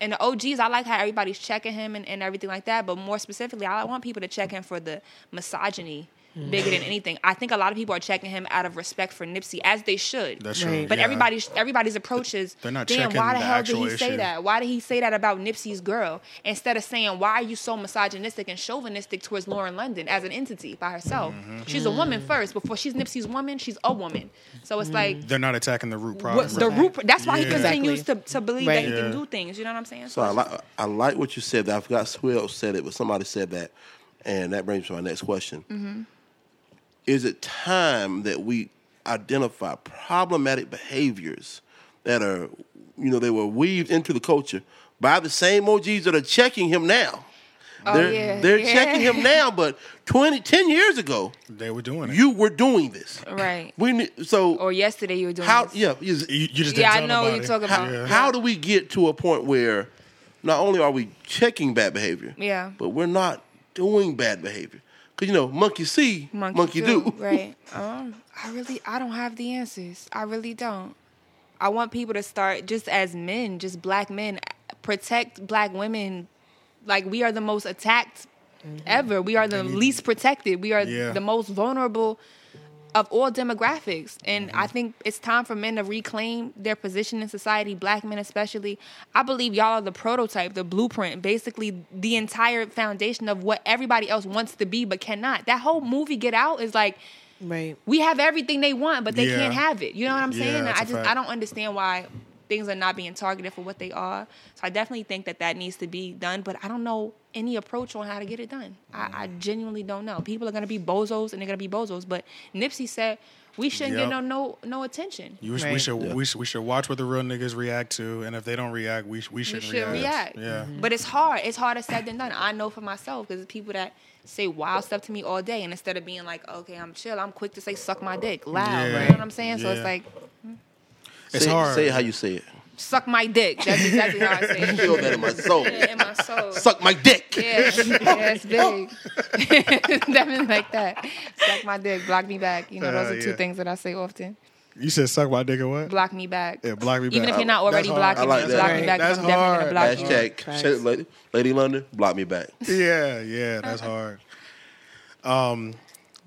And the OGs, I like how everybody's checking him and, and everything like that. But more specifically, I want people to check him for the misogyny bigger than anything. I think a lot of people are checking him out of respect for Nipsey, as they should. That's Right. true. But yeah. everybody's everybody's approach is They're not damn, checking why the, the hell did he actual say that? Why did he say that about Nipsey's girl? Instead of saying, Why are you so misogynistic and chauvinistic towards Lauren London as an entity by herself? Mm-hmm. She's a woman first. Before she's Nipsey's woman, she's a woman. So it's like They're not attacking the root problem. what, the root that's why he Yeah. continues to, to believe that he Right. can do things. You know what I'm saying? So I it's like I like what you said. That I forgot who else said it, but somebody said that, and that brings me to my next question. Mm-hmm. Is it time that we identify problematic behaviors that are, you know, they were weaved into the culture by the same OGs that are checking him now? Oh, they're Oh, yeah, they're yeah. checking him now, but 20, 10 years ago, They were doing it. you were doing this. right. We ne- so Or yesterday you were doing how? this. Yeah, you, you just Yeah, didn't I tell know what you're talking how, about. Yeah. how do we get to a point where not only are we checking bad behavior, Yeah. but we're not doing bad behavior? Because you know, monkey see, monkey, do. right. Um, I really, I don't have the answers. I really don't. I want people to start just as men, just black men, protect black women. Like we are the most attacked ever. We are the least protected. We are Yeah. the most vulnerable of all demographics. And I mm-hmm. think it's time for men to reclaim their position in society, black men especially. I believe y'all are the prototype, the blueprint, basically the entire foundation of what everybody else wants to be but cannot. That whole movie Get Out is like Right. we have everything they want, but they Yeah. can't have it. You know what I'm saying? That's I just fact. I don't understand why things are not being targeted for what they are. So I definitely think that that needs to be done, but I don't know any approach on how to get it done. I, I mm-hmm. genuinely don't know. People are gonna be bozos and they're gonna be bozos, but Nipsey said we shouldn't Yep. get no no no attention. You, we Right. should we should we should watch what the real niggas react to, and if they don't react, we sh- we We should should react. Yeah, mm-hmm. But it's hard. It's harder said than done. I know for myself because people that say wild stuff to me all day, and instead of being like, okay, I'm chill, I'm quick to say suck my dick loud. Yeah. You know what I'm saying? So it's like hmm. It's say, hard. Say it how you say it. suck my dick. That's exactly how I say I it. feel that in my soul. Yeah, in my soul. Suck my dick. Yeah, that's it's big. Definitely like that. Suck my dick, block me back. You know, those Uh, are two yeah. things that I say often. You said suck my dick or what? Block me back. Yeah, block me back. Even if you're not already That's blocking like me, block Right. me back. That's I'm definitely gonna hard. block. Hashtag Facts. shit, lady, lady London, block me back. Yeah, yeah, that's hard. Um,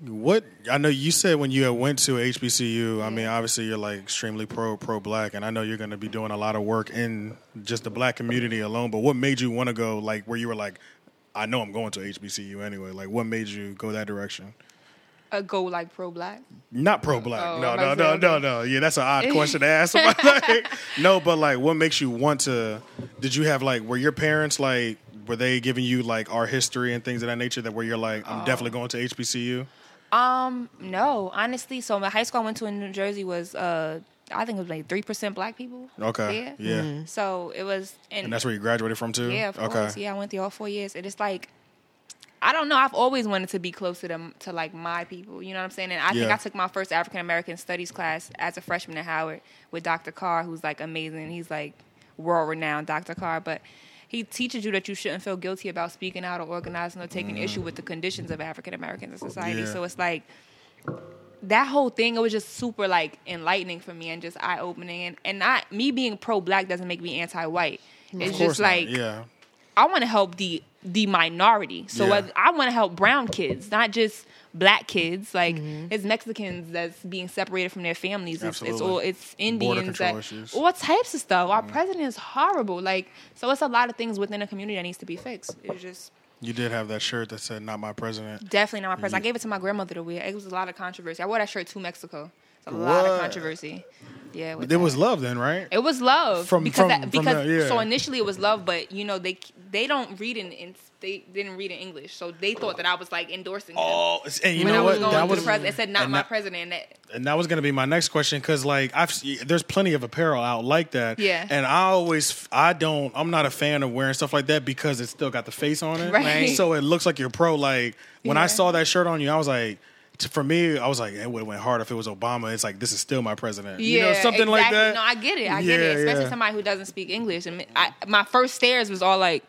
what I know you said when you went to HBCU. I mean, obviously you're like extremely pro pro black, and I know you're going to be doing a lot of work in just the black community alone. But what made you want to go like where you were like, I know I'm going to HBCU anyway. Like, what made you go that direction? Uh, go like pro black. Not pro black. Oh, no, no, no, no, no. Yeah, that's an odd question to ask like, no, but like, what makes you want to? Did you have like, were your parents like, were they giving you like our history and things of that nature that where you're like, Oh. I'm definitely going to HBCU? Um, no, honestly. So my high school I went to in New Jersey was uh, I think it was like three percent black people. Okay, Yeah. yeah, So it was, and, and that's where you graduated from too. yeah, of okay, course. Yeah, I went through all four years. And It is like. I don't know. I've always wanted to be closer to to like my people. You know what I'm saying? And I think I took my first African American studies class as a freshman at Howard with Dr. Carr, who's like amazing. He's like world renowned, Dr. Carr. But he teaches you that you shouldn't feel guilty about speaking out or organizing or taking issue with the conditions of African Americans in society. Mm. Yeah. So it's like that whole thing it was just super like enlightening for me and just eye opening and, and not me being pro black doesn't make me anti white. It's just not. like yeah, I want to help the the minority. So Yeah. I want to help brown kids, not just black kids. Like mm-hmm. it's Mexicans that's being separated from their families. It's, it's all it's Indians that issues. all types of stuff. Our mm-hmm. president is horrible. Like so, it's a lot of things within a community that needs to be fixed. It's just you did have that shirt that said "Not my president." definitely not my president. I gave it to my grandmother to wear. It was a lot of controversy. I wore that shirt to Mexico. It's a lot of controversy. Yeah, with There was love then, right? It was love From- because from- that, because the- yeah. so initially it was love, but you know they they don't read in, in they didn't read in English, so they thought that I was like endorsing. Oh, and you when know I was what? going That was the president, it said not my that- president. And that, and that was going to be my next question because like I've there's plenty of apparel out like that. Yeah. And I always I don't I'm not a fan of wearing stuff like that because it's still got the face on it. Right. So it looks like you're pro. Like when I saw that shirt on you, I was like. For me, I was like, it would have went hard if it was Obama. It's like this is still my president. you know, Yeah, something like that. No, I get it. I get it. Especially yeah. somebody who doesn't speak English. And I, my first stares was all like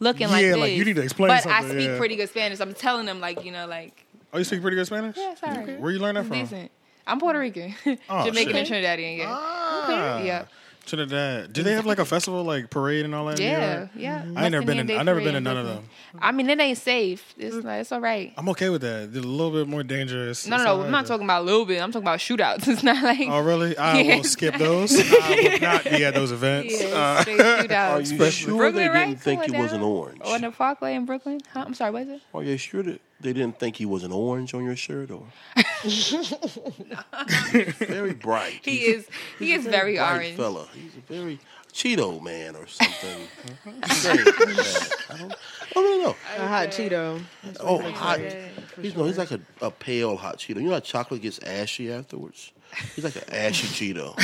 looking like Yeah, this. like, you need to explain But I speak yeah. pretty good Spanish. I'm telling them like you know like Oh, you speak pretty good Spanish? yeah, sorry. Where you learn that from? decent. I'm Puerto Rican, Oh, Jamaican, shit. and Trinidadian. Yeah, Ah, yeah, Trinidad. Do they have like a festival, like parade and all that? in yeah, York? yeah. Mm-hmm. I ain't never been. In, I never been in none of them. I mean, it ain't safe. It's like, it's all right. I'm okay with that. They're a little bit more dangerous. No, no, no. right I'm not though. talking about a little bit. I'm talking about shootouts. It's not like Oh, really? I will Yes. skip those. I will not be at those events. yeah, Uh, shootouts. Are you sure Brooklyn, they right? didn't think Come he was an down. orange? On the Parkway in Brooklyn? Huh? I'm sorry, what is it? Are you sure that they didn't think he was an orange on your shirt or? very bright. He He's is he is a very bright orange. fella. He's a very Cheeto man or something. Strange like that. I don't, I don't know. A oh, hot Cheeto. Oh, hot. Yeah, He's no. He's like a, a pale hot Cheeto. You know how chocolate gets ashy afterwards. He's like an ashy Cheeto.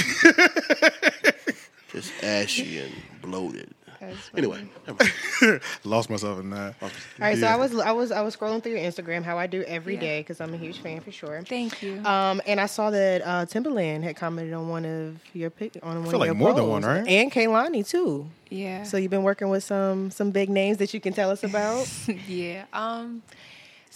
Just ashy and bloated. That's Anyway, never lost myself in that. All right, so I was I was I was scrolling through your Instagram, how I do every Yeah. day because I'm a huge fan for sure. Thank you. Um, and I saw that uh, Timbaland had commented on one of your pic on one feel of like your more than one, right? And Kehlani too. yeah. So you've been working with some some big names that you can tell us about. yeah. Um.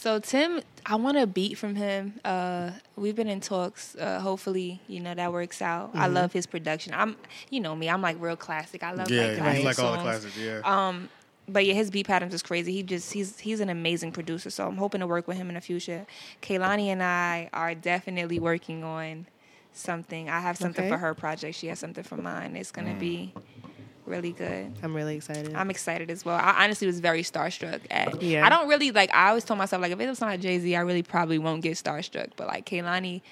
So Tim, I want a beat from him. Uh, we've been in talks. Uh, hopefully, you know that works out. I Mm-hmm. love his production. I'm, you know me. I'm like real classic. I love Yeah, like classic like all the classics. Yeah. Um, but yeah, his beat patterns is crazy. He just he's he's an amazing producer. So I'm hoping to work with him in the future. Kehlani and I are definitely working on something. I have something Okay. for her project. She has something for mine. It's gonna be really good. I'm really excited. I'm excited as well. I honestly was very starstruck at. Yeah. I don't really like. I always told myself like if it was not Jay Z, I really probably won't get starstruck. But like Kehlani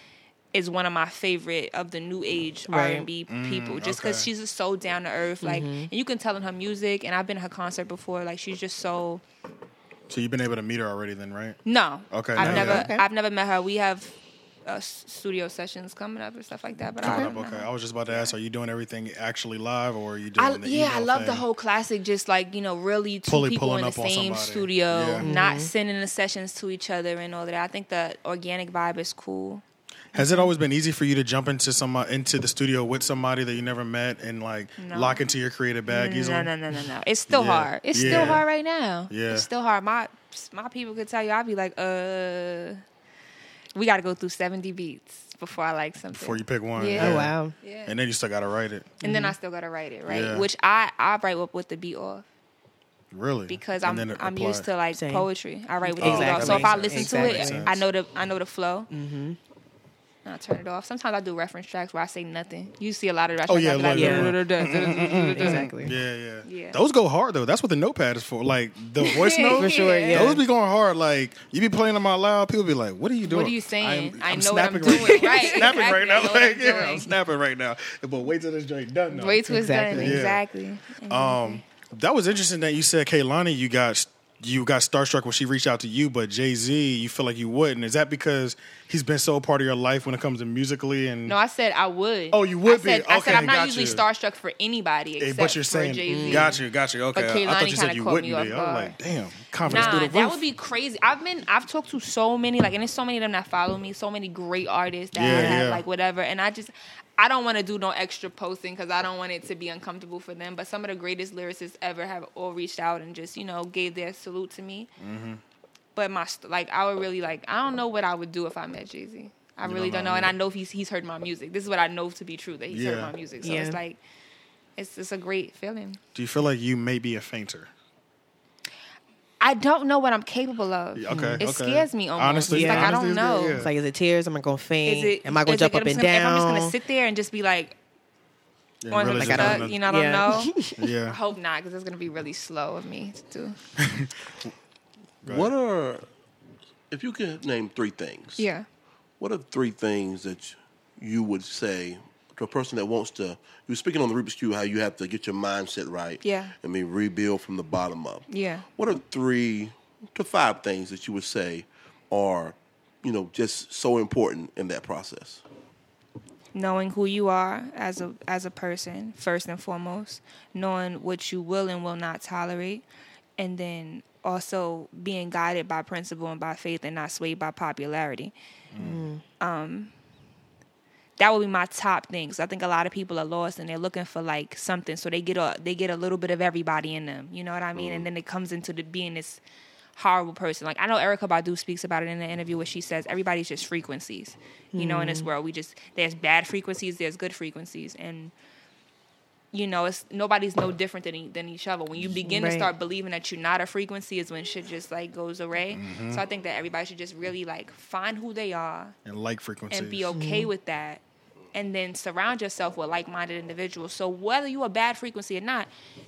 is one of my favorite of the new age R&B people, just because okay. she's just so down to earth. Like, Mm-hmm. and you can tell in her music. And I've been to her concert before. Like, she's just so. so you've been able to meet her already, then, right? No. Okay, I've no, never. yeah. Okay. I've never met her. We have. Uh, studio sessions coming up and stuff like that, but I Coming don't up, know. okay. I was just about to ask: Are you doing everything actually live, or are you doing I, the yeah, I email love the whole classic, just like you know, really two Fully people in the same studio, Yeah. not sending the sessions to each other and all that. I think the organic vibe is cool. Has it always been easy for you to jump into some into the studio with somebody that you never met and like No. lock into your creative bag easily? No, no, no, no, no. It's still Yeah. hard. It's Yeah. still hard right now. Yeah. It's still hard. My my people could tell you, I'd be like, uh, we got to go through seventy beats before I like something. Before you pick one. Yeah. Oh wow. yeah. And then you still gotta write it. and then I still gotta write it, right? Yeah. Which I I write up with the beat off Really? because And I'm I'm apply- used to like Same. poetry. I write with Oh, the beat off. So if I listen Exactly. to Makes it. I know the I know the flow. Mm-hmm. I turn it off. Sometimes I do reference tracks where I say nothing. You see a lot of reference Oh, yeah, tracks. like- uh, like, mm, mm, mm, Exactly. Yeah, yeah, Yeah. Those go hard though. That's what the notepad is for. Like the voice note. For sure, yeah. Those be going hard. Like you be playing them out loud. People be like, "What are you doing?" What are you saying? I'm- I I'm know what I'm snapping doing. Right, snapping exactly. right now. I know what Like, I'm yeah, I'm snapping right now. But wait till this joint done. Though. Wait till it's Exactly. done. Yeah. Exactly. Um, that was interesting that you said Kehlani, you got you got starstruck when she reached out to you, but Jay Z, you feel like you wouldn't. Is that because he's been so a part of your life when it comes to musically and? No, I said I would. Oh, you would I said, be? I said I'm not usually you. starstruck for anybody eh, Hey, except but you're for saying, Jay Z. Mm, got you, got you. Okay, But I thought you said you wouldn't be. off I was guard. like, damn, confidence Nah, through the that would be crazy. I've been, I've talked to so many, like, and there's so many of them that follow me, so many great artists that Yeah, I have, yeah. like, whatever. And I just, I don't want to do no extra posting because I don't want it to be uncomfortable for them. But some of the greatest lyricists ever have all reached out and just, you know, gave their salute to me. Mm-hmm. But my, like, I would really like, I don't know what I would do if I met Jay Z. I You really don't don't know know, and. I know he's he's heard my music. This is what I know to be true that he's Yeah. heard my music. So Yeah. it's like, it's it's a great feeling. Do you feel like you may be a fainter? I don't know what I'm capable of. Okay, It okay. scares me almost. Honestly, it's like I don't is good, know. yeah. It's like, is it tears? Am I gonna faint? Is it? Am I gonna is jump it, up I'm and just gonna- If I'm just gonna sit there and just be like Yeah, on really the I stuck, you know, I don't Yeah. know. I Yeah. hope not, because it's gonna be really slow of me to do. What are, if you could name three things? Yeah. What are three things that you would say to a person that wants to? You were speaking on the Rubik's Cube, how you have to get your mindset right. Yeah. I mean, rebuild from the bottom up. Yeah. What are three to five things that you would say are, you know, just so important in that process? Knowing who you are as a as a person, first and foremost, knowing what you will and will not tolerate, and then also being guided by principle and by faith and not swayed by popularity. Um, that would be my top things. I think a lot of people are lost and they're looking for like something, so they get a they get a little bit of everybody in them. You know what I mean? And mm-hmm. then it comes into the being this horrible person. Like I know Erykah Badu speaks about it in the interview where she says everybody's just frequencies. You know, in this mm-hmm. world, we just there's bad frequencies, there's good frequencies, and you know, it's nobody's no different than than each other. When you begin Right. to start believing that you're not a frequency, is when shit just like goes away. Mm-hmm. So I think that everybody should just really like find who they are And like frequencies. and be okay mm-hmm. with that and then surround yourself with like-minded individuals so whether you're a bad frequency or not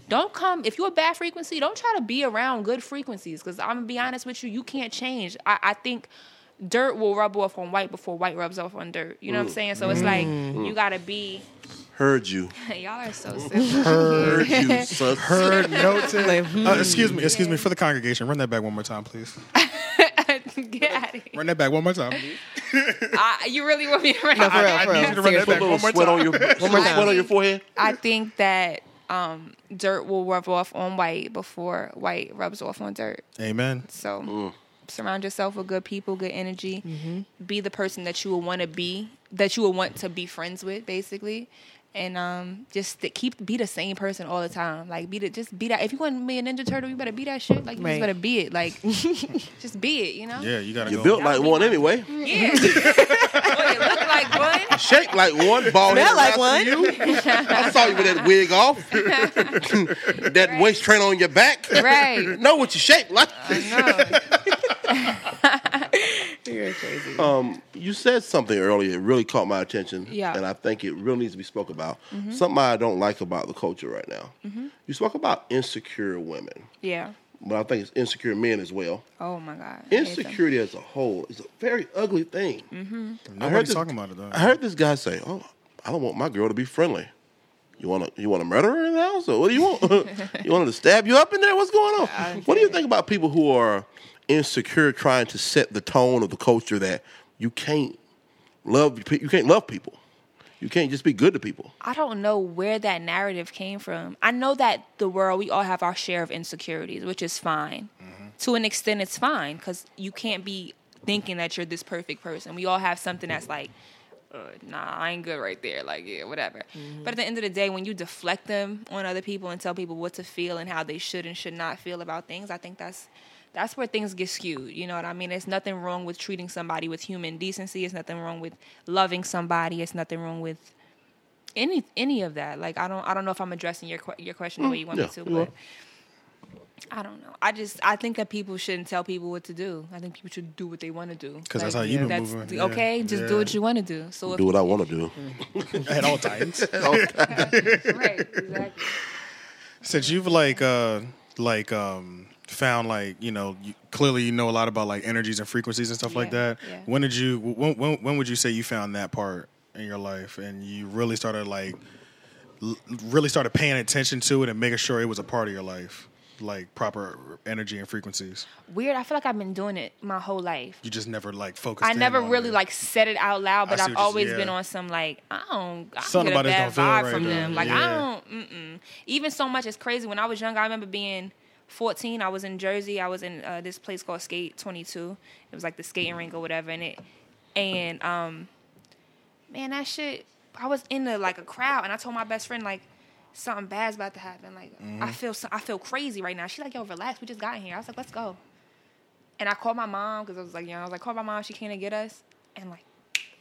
don't come if you're a bad frequency don't try to be around good frequencies because i'm gonna be honest with you you can't change I, I think dirt will rub off on white before white rubs off on dirt you know what i'm mm. saying so it's mm. like mm. you gotta be Heard you. y'all are so simple Heard you, son. Heard noted. Like, Uh, excuse me, excuse me for the congregation. Run that back one more time, please. get out of here Run that back one more time. I, you really want me to run No, for real, I for need real. you to run that Seriously. back Put a one more sweat time. on your, little more sweat on your forehead. I think that um, dirt will rub off on white before white rubs off on dirt. Amen. So surround yourself with good people, good energy. Mm-hmm. Be the person that you will want to be, that you will want to be friends with, basically. And um, just st- keep be the same person all the time. Like be the just be that. If you want to be a ninja turtle, you better be that shit. Like you Right. just better be it. Like just be it. You know. Yeah, you gotta You go. built like one anyway. Yeah. Boy, you look like one. Shaped like one. Bald Smell head like one. You. I saw you with that wig off. that waist train on your back. Right. know what you shaped like. I know. You're crazy. Um, you said something earlier. It really caught my attention. Yeah. Mm-hmm. And I think it really needs to be spoke about. Something I don't like about the culture right now. You spoke about insecure women, Yeah. but I think it's insecure men as well. Oh my God. I hate them. Insecurity as a whole is a very ugly thing. Mm-hmm. Nobody's this- talking about it though. I heard this guy say, "Oh, I don't want my girl to be friendly. You want to you want to murder her in the house, or what do you want? you want her to stab you up in there? What's going on? What do you think about people who are insecure, trying to set the tone of the culture that you can't love you can't love people, you can't just be good to people. I don't know where that narrative came from. I know that the world, we all have our share of insecurities, which is fine. To an extent, it's fine because you can't be thinking that you're this perfect person. We all have something that's like, uh, nah, I ain't good right there. Like, yeah, whatever. But at the end of the day, when you deflect them on other people and tell people what to feel and how they should and should not feel about things, I think that's that's where things get skewed. You know what I mean? There's nothing wrong with treating somebody with human decency. It's nothing wrong with loving somebody. It's nothing wrong with any any of that. Like I don't I don't know if I'm addressing your your question the way you want yeah, me to, but I don't know. I just I think that people shouldn't tell people what to do. I think people should do what they want to do. 'Cause that's how you been that's moving. the- Yeah. Okay, just do what you want to do. So if Do what I want to do. At all times. right, exactly. Since you've like uh like um found like you know you, clearly you know a lot about like energies and frequencies and stuff like that. yeah. When did you when, when when would you say you found that part in your life and you really started like l- really started paying attention to it and making sure it was a part of your life, like proper energy and frequencies. Weird. I feel like I've been doing it my whole life. You just never like focused. I never really it. like said it out loud, but I've always yeah. been on some like I don't, I Something get a bad vibe right, from though. them. Like Yeah. I don't. Mm-mm. Even so much, it's crazy. When I was young, I remember being 14. I was in Jersey. I was in uh, this place called Skate 22. It was like the skating rink or whatever, and it and um, man, that shit. I was in the like a crowd, and I told my best friend like. Something bad's about to happen. Like Mm-hmm. I feel, so, I feel crazy right now. She's like, "Yo, relax. We just got in here." I was like, "Let's go." And I called my mom because I was like, you know, I was like, call my mom. She came to get us. And like,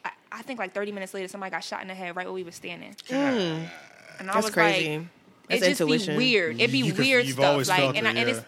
I, I think like 30 minutes later, somebody got shot in the head right where we were standing. And I That's was crazy. like, That's it just intuition. be weird. It'd be You weird you've stuff. Like, felt and, I, it, and yeah. it's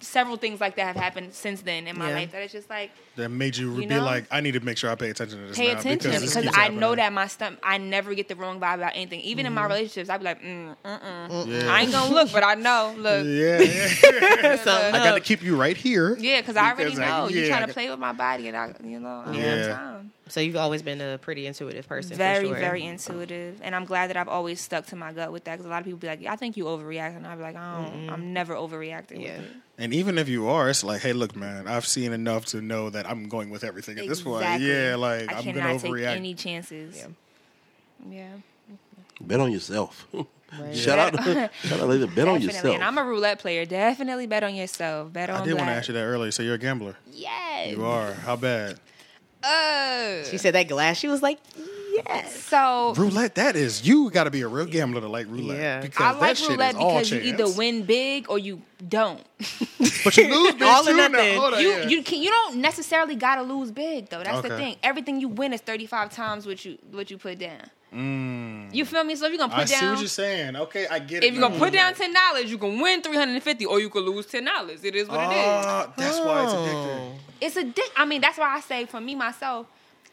several things like that have happened since then in my Yeah. life that it's just like that made you, You be know? like, I need to make sure I pay attention to this. pay now attention this because keeps I know that my stomach. I never get the wrong vibe about anything. Even in my relationships, I'd be like, mm, mm, mm. Yeah. I ain't gonna look, but I know. Look, Yeah, yeah. look, I got to keep you right here. Yeah, because I already Because I- know you're trying to play with my body, and I, you know, I don't Yeah. Have time. So you've always been a pretty intuitive person. very, for sure. very intuitive, and I'm glad that I've always stuck to my gut with that. Because a lot of people be like, "I think you overreact," and I'd be like, "I don't. I'm never overreacting." Yeah. With it. And even if you are, it's like, hey, look, man, I've seen enough to know that I'm going with everything at this point. Yeah, like I I'm cannot gonna take overreact. any chances. Yeah. Yeah. Bet on yourself. shout out, to, shout out, lady. Bet on yourself. And I'm a roulette player. Definitely bet on yourself. Bet on I did want to ask you that earlier. So you're a gambler. Yes. You are. How bad? Uh, She said that glass. She was like, yes. so Roulette. That is. You got to be a real gambler to like roulette. Yeah. Because I that like shit roulette is all because you either win big or you don't. but you lose big All or too. Now, nothing. hold on, You yeah. you can you don't necessarily gotta lose big though. That's the thing. Everything you win is thirty five times what you what you put down. You feel me? So if you're gonna Mm. I put see down, what you're saying. Okay, I get it. if you're gonna put down ten dollars, you can win three hundred and fifty, or you could lose ten dollars. It is what it is. Ah, that's why it's addictive. It's a di- I mean, that's why I say for me myself,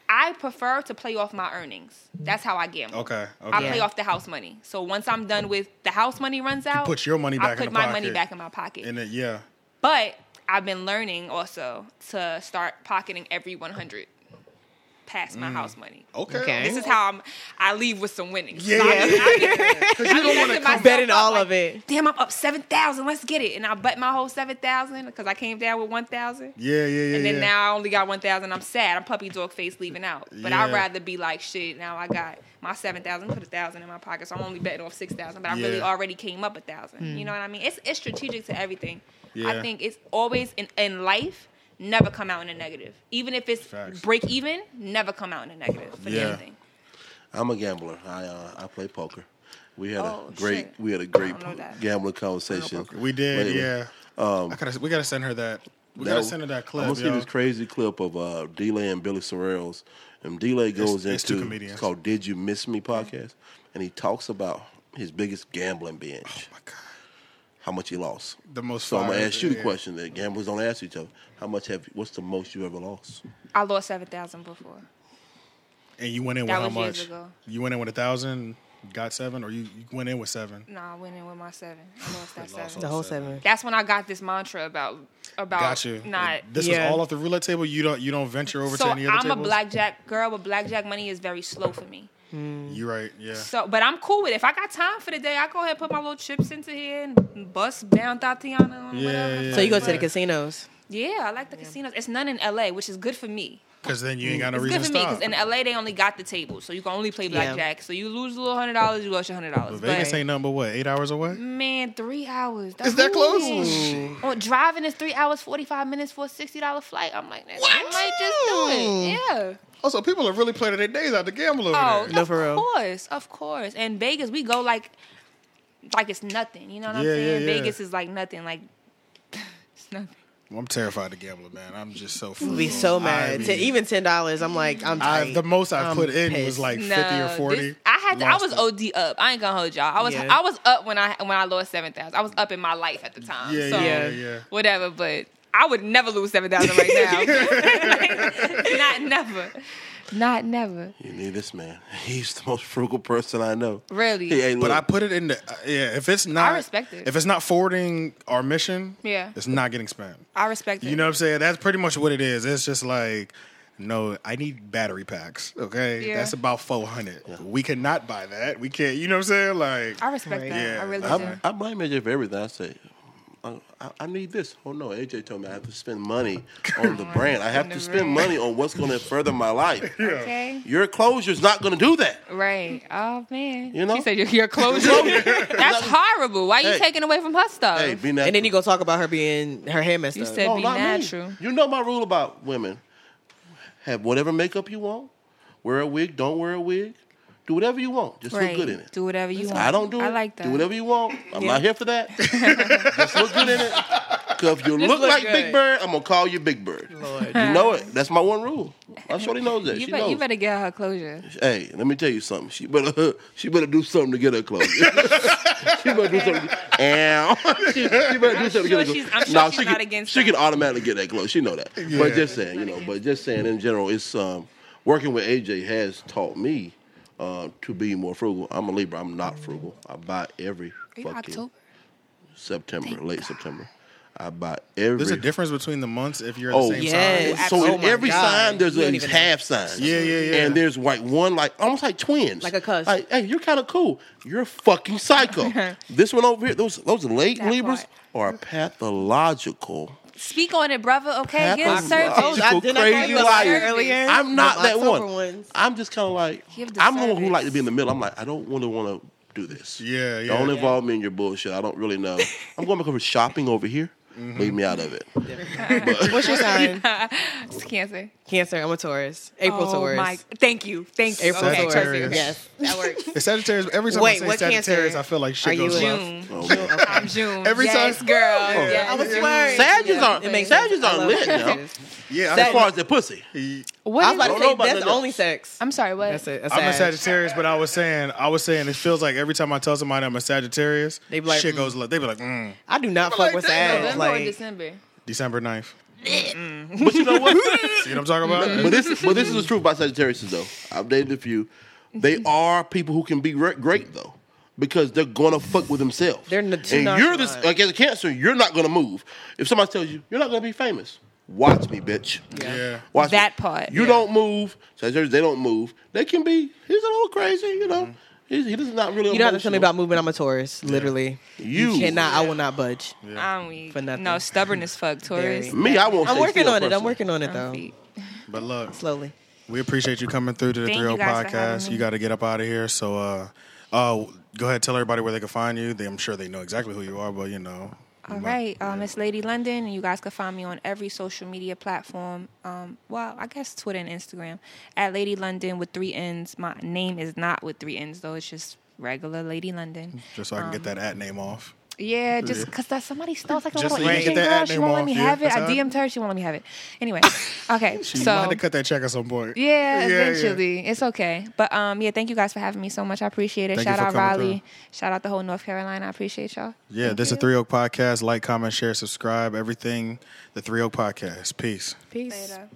I prefer to play off my earnings. That's how I gamble. Okay, I play off the house money. So once I'm done with the house money runs out, put your money I back in my pocket. put the my pocket. money back in my pocket. And it, yeah, But I've been learning also to start pocketing every 100 past my mm. house money. okay. Okay. This is how I'm, I leave with some winnings. Yeah, So I be- yeah. I be- Because I you don't want to messing come myself Betting all like, of it. Damn, I'm up 7,000. Let's get it. And I bet my whole 7,000 because I came down with 1,000. Yeah, yeah, yeah. And then yeah. now I only got 1,000. I'm sad. I'm puppy dog face leaving out. But I'd rather be like, shit, now I got my 7,000, put a 1,000 in my pocket. So I'm only betting off 6,000. But I really already came up a 1,000. You hmm. know what I mean? It's, it's strategic to everything. Yeah. I think it's always in, in life, never come out in a negative. Even if it's Facts. break even, never come out in a negative for Yeah. anything. I'm a gambler. I uh, I play poker. We had Oh, a great shit. we had a great don't know that. gambling conversation. we did, lately. yeah. I gotta, we gotta send her that. We gotta send her that clip. I'm gonna see this crazy clip of uh, Delay and Billy Sorrells. And Delay goes it's two into comedians. it's called "Did You Miss Me" podcast, and he talks about his biggest gambling binge. Oh my God. How much he lost. The most. So I'm gonna ask you the yeah. question that gamblers don't ask each other. How much have? What's the most you ever lost? I lost 7,000 before. And you went in with how much? ago. You went in with a thousand, got seven, or you, you went in with seven? No, I went in with my seven. I lost that Lost seven. The whole seven. That's when I got this mantra about about Got you. not This Yeah. was all off the roulette table. You don't. You don't venture over so to any other I'm tables. a blackjack girl, but blackjack money is very slow for me. Mm. You right? Yeah. So, but I'm cool with it. If I got time for the day, I go ahead and put my little chips into here and bust down Tatiana. Or Yeah, whatever. yeah. So you go to the casinos. Yeah, I like the casinos. It's none in LA, which is good for me. Because then you ain't got no it's reason good to for me because in LA they only got the table, so you can only play Yeah. blackjack. So you lose a little hundred dollars, you lost your hundred But dollars. Vegas But ain't nothing but what, eight hours away? man, three hours. Is that close? Ooh. Oh, driving is three hours forty five minutes for a sixty dollar flight. I'm like, nigga, I might just do it. Yeah. Also, people are really playing their days out to gamble over Oh, there. No, of for real. course, of course. And Vegas, we go like, like it's nothing. You know what I'm saying? yeah, yeah. Vegas is like nothing. Like it's nothing. I'm terrified to gamble, man. I'm just so. Be frugal. so I mad. be- Ten- even ten dollars, I'm like, I'm I, the most I put in was pissed. like No, fifty or forty. this- I had to, I was. OD up. I ain't gonna hold y'all. I was Yeah. I was up when I when I lost seven thousand. I was up in my life at the time. Yeah, so yeah, yeah. whatever. But I would never lose seven thousand right now. Not never. Not never. You need this man. He's the most frugal person I know. Really. He ain't But look, I put it in the uh, yeah. If it's not, I respect it. If it's not forwarding our mission, Yeah. it's not getting spent. I respect it. You know what I'm saying? That's pretty much what it is. It's just like, no, I need battery packs. Okay, Yeah. that's about four hundred. We cannot buy that. We can't. You know what I'm saying? Like, I respect Right. that. Yeah. I really do. I, I blame AJ for everything. I say, I, I, I need this. Oh no, AJ told me I have to spend money on the brand. I have to spend money on what's going to further my life. Okay. Your closure's not going to do that. Right. Oh man. You know? She said your, your closure. That's horrible. Why are you Hey. taking away from her stuff? Hey, be natural. and then you go talk about her being her hair messed You up. said- No, be not me. natural. You know my rule about women. Have whatever makeup you want. Wear a wig. Don't wear a wig. Do whatever you want. Just right. look good in it. Do whatever you want. I don't do it. I like that. Do whatever you want. I'm not here for that. Just look good in it. Because if you look, look like good. Big Bird, I'm going to call you Big Bird. Lord. You know it. That's my one rule. My shorty knows that. You, she bet, knows. you better get her closure. Hey, let me tell you something. She better she better do something to get her clothes. she better do something. Ow. she, she better do something to get her she's- clothes. I'm sure Nah, she's she not can, against She that. can automatically get that clothes. She know that. But just saying, you know. But just saying, in general, it's um, working with AJ has taught me uh, to be more frugal. I'm a Libra. I'm not frugal. I buy every Are you fucking October? September, late September. I buy every. there's a difference between the months if you're at Oh, the same yes. sign. So Oh in every God. sign, there's You a don't even know. half sign. Yeah, yeah, yeah. And there's like one, like almost like twins, Like a cuss. Like, hey, you're kind of cool. You're a fucking psycho. this one over here, those those late That Libras part. are pathological. Speak on it, brother. Okay, get Pathological, surgery. I- didn't I call crazy you a liar. liar earlier? I'm not that one. ones. I'm just kind of like I'm the one who like to be in the middle. I'm like I don't really want to do this. Yeah, yeah. Don't involve me in your bullshit. I don't really know. I'm going back over shopping over here. Mm-hmm. Leave me out of it. What's your sign? It's cancer. Cancer. I'm a Taurus. April oh Taurus. my! Thank you. Thank you. April okay, Taurus. Yes, that works. It's Sagittarius. Every time Wait, I what say Sagittarius, Cancer I feel like shit are you goes in? left. June. Okay. I'm June. Every yes, time- girl. Oh. Yes. I was swearing. Sagittarius Yeah, aren't it makes Sagittarius aren't lit now. Yeah, As I'm, far as the pussy. What I was is about to say about that's none only sex. I'm sorry. What? That's it. I'm a Sag. Sagittarius, but I was saying, I was saying, it feels like every time I tell somebody I'm a Sagittarius, They be like, shit mm. goes left. They be like, mm. I do not I'm fuck like, with damn. Sag. November or Like, December? December 9th. But you know what? See what I'm talking about? but this, but this is the truth about Sagittarius, though. I've dated a few. They are people who can be re- great, though, because they're gonna fuck with themselves. They're n- too and you're this nonchalant. like as a Cancer, you're not gonna move. If somebody tells you you're not gonna be famous, watch me, bitch. yeah. Watch That me. part. You Yeah. don't move. Sagittarius, they don't move. They can be. He's a little crazy, you know. He's, he does not really. you don't have to tell me about moving. I'm a Taurus. Literally, You. cannot. I will not budge. I'm weak. For nothing. No, stubborn as fuck, Taurus. Me. I won't. I'm stay working still on it. I'm working on it though. But look, Slowly. we appreciate you coming through to the Thank 3 you guys for having podcast. You got to get up out of here. So, uh, uh, go ahead, tell everybody where they can find you. They, I'm sure they know exactly who you are, but you know. All right, um, it's Lady London, and you guys can find me on every social media platform. Um, well, I guess Twitter and Instagram at Lady London with three N's. My name is not with three N's though; it's just regular Lady London. Just so I can get that at name off. Yeah, just because that somebody stole like a Just little so you can Asian get that girl. ad She name won't let off, me yeah, have it. that's I. DM'd her. She won't let me have it. Anyway, okay, You so might have to cut that check at some point. yeah, eventually. It's okay. But um yeah, thank you guys for having me so much. I appreciate it. Thank you Shout for out coming Raleigh. Shout out the whole North Carolina. I appreciate y'all. Yeah, this is the Three Oak Podcast. Like, comment, share, subscribe. Everything. The Three Oak Podcast. Peace. Peace. Later.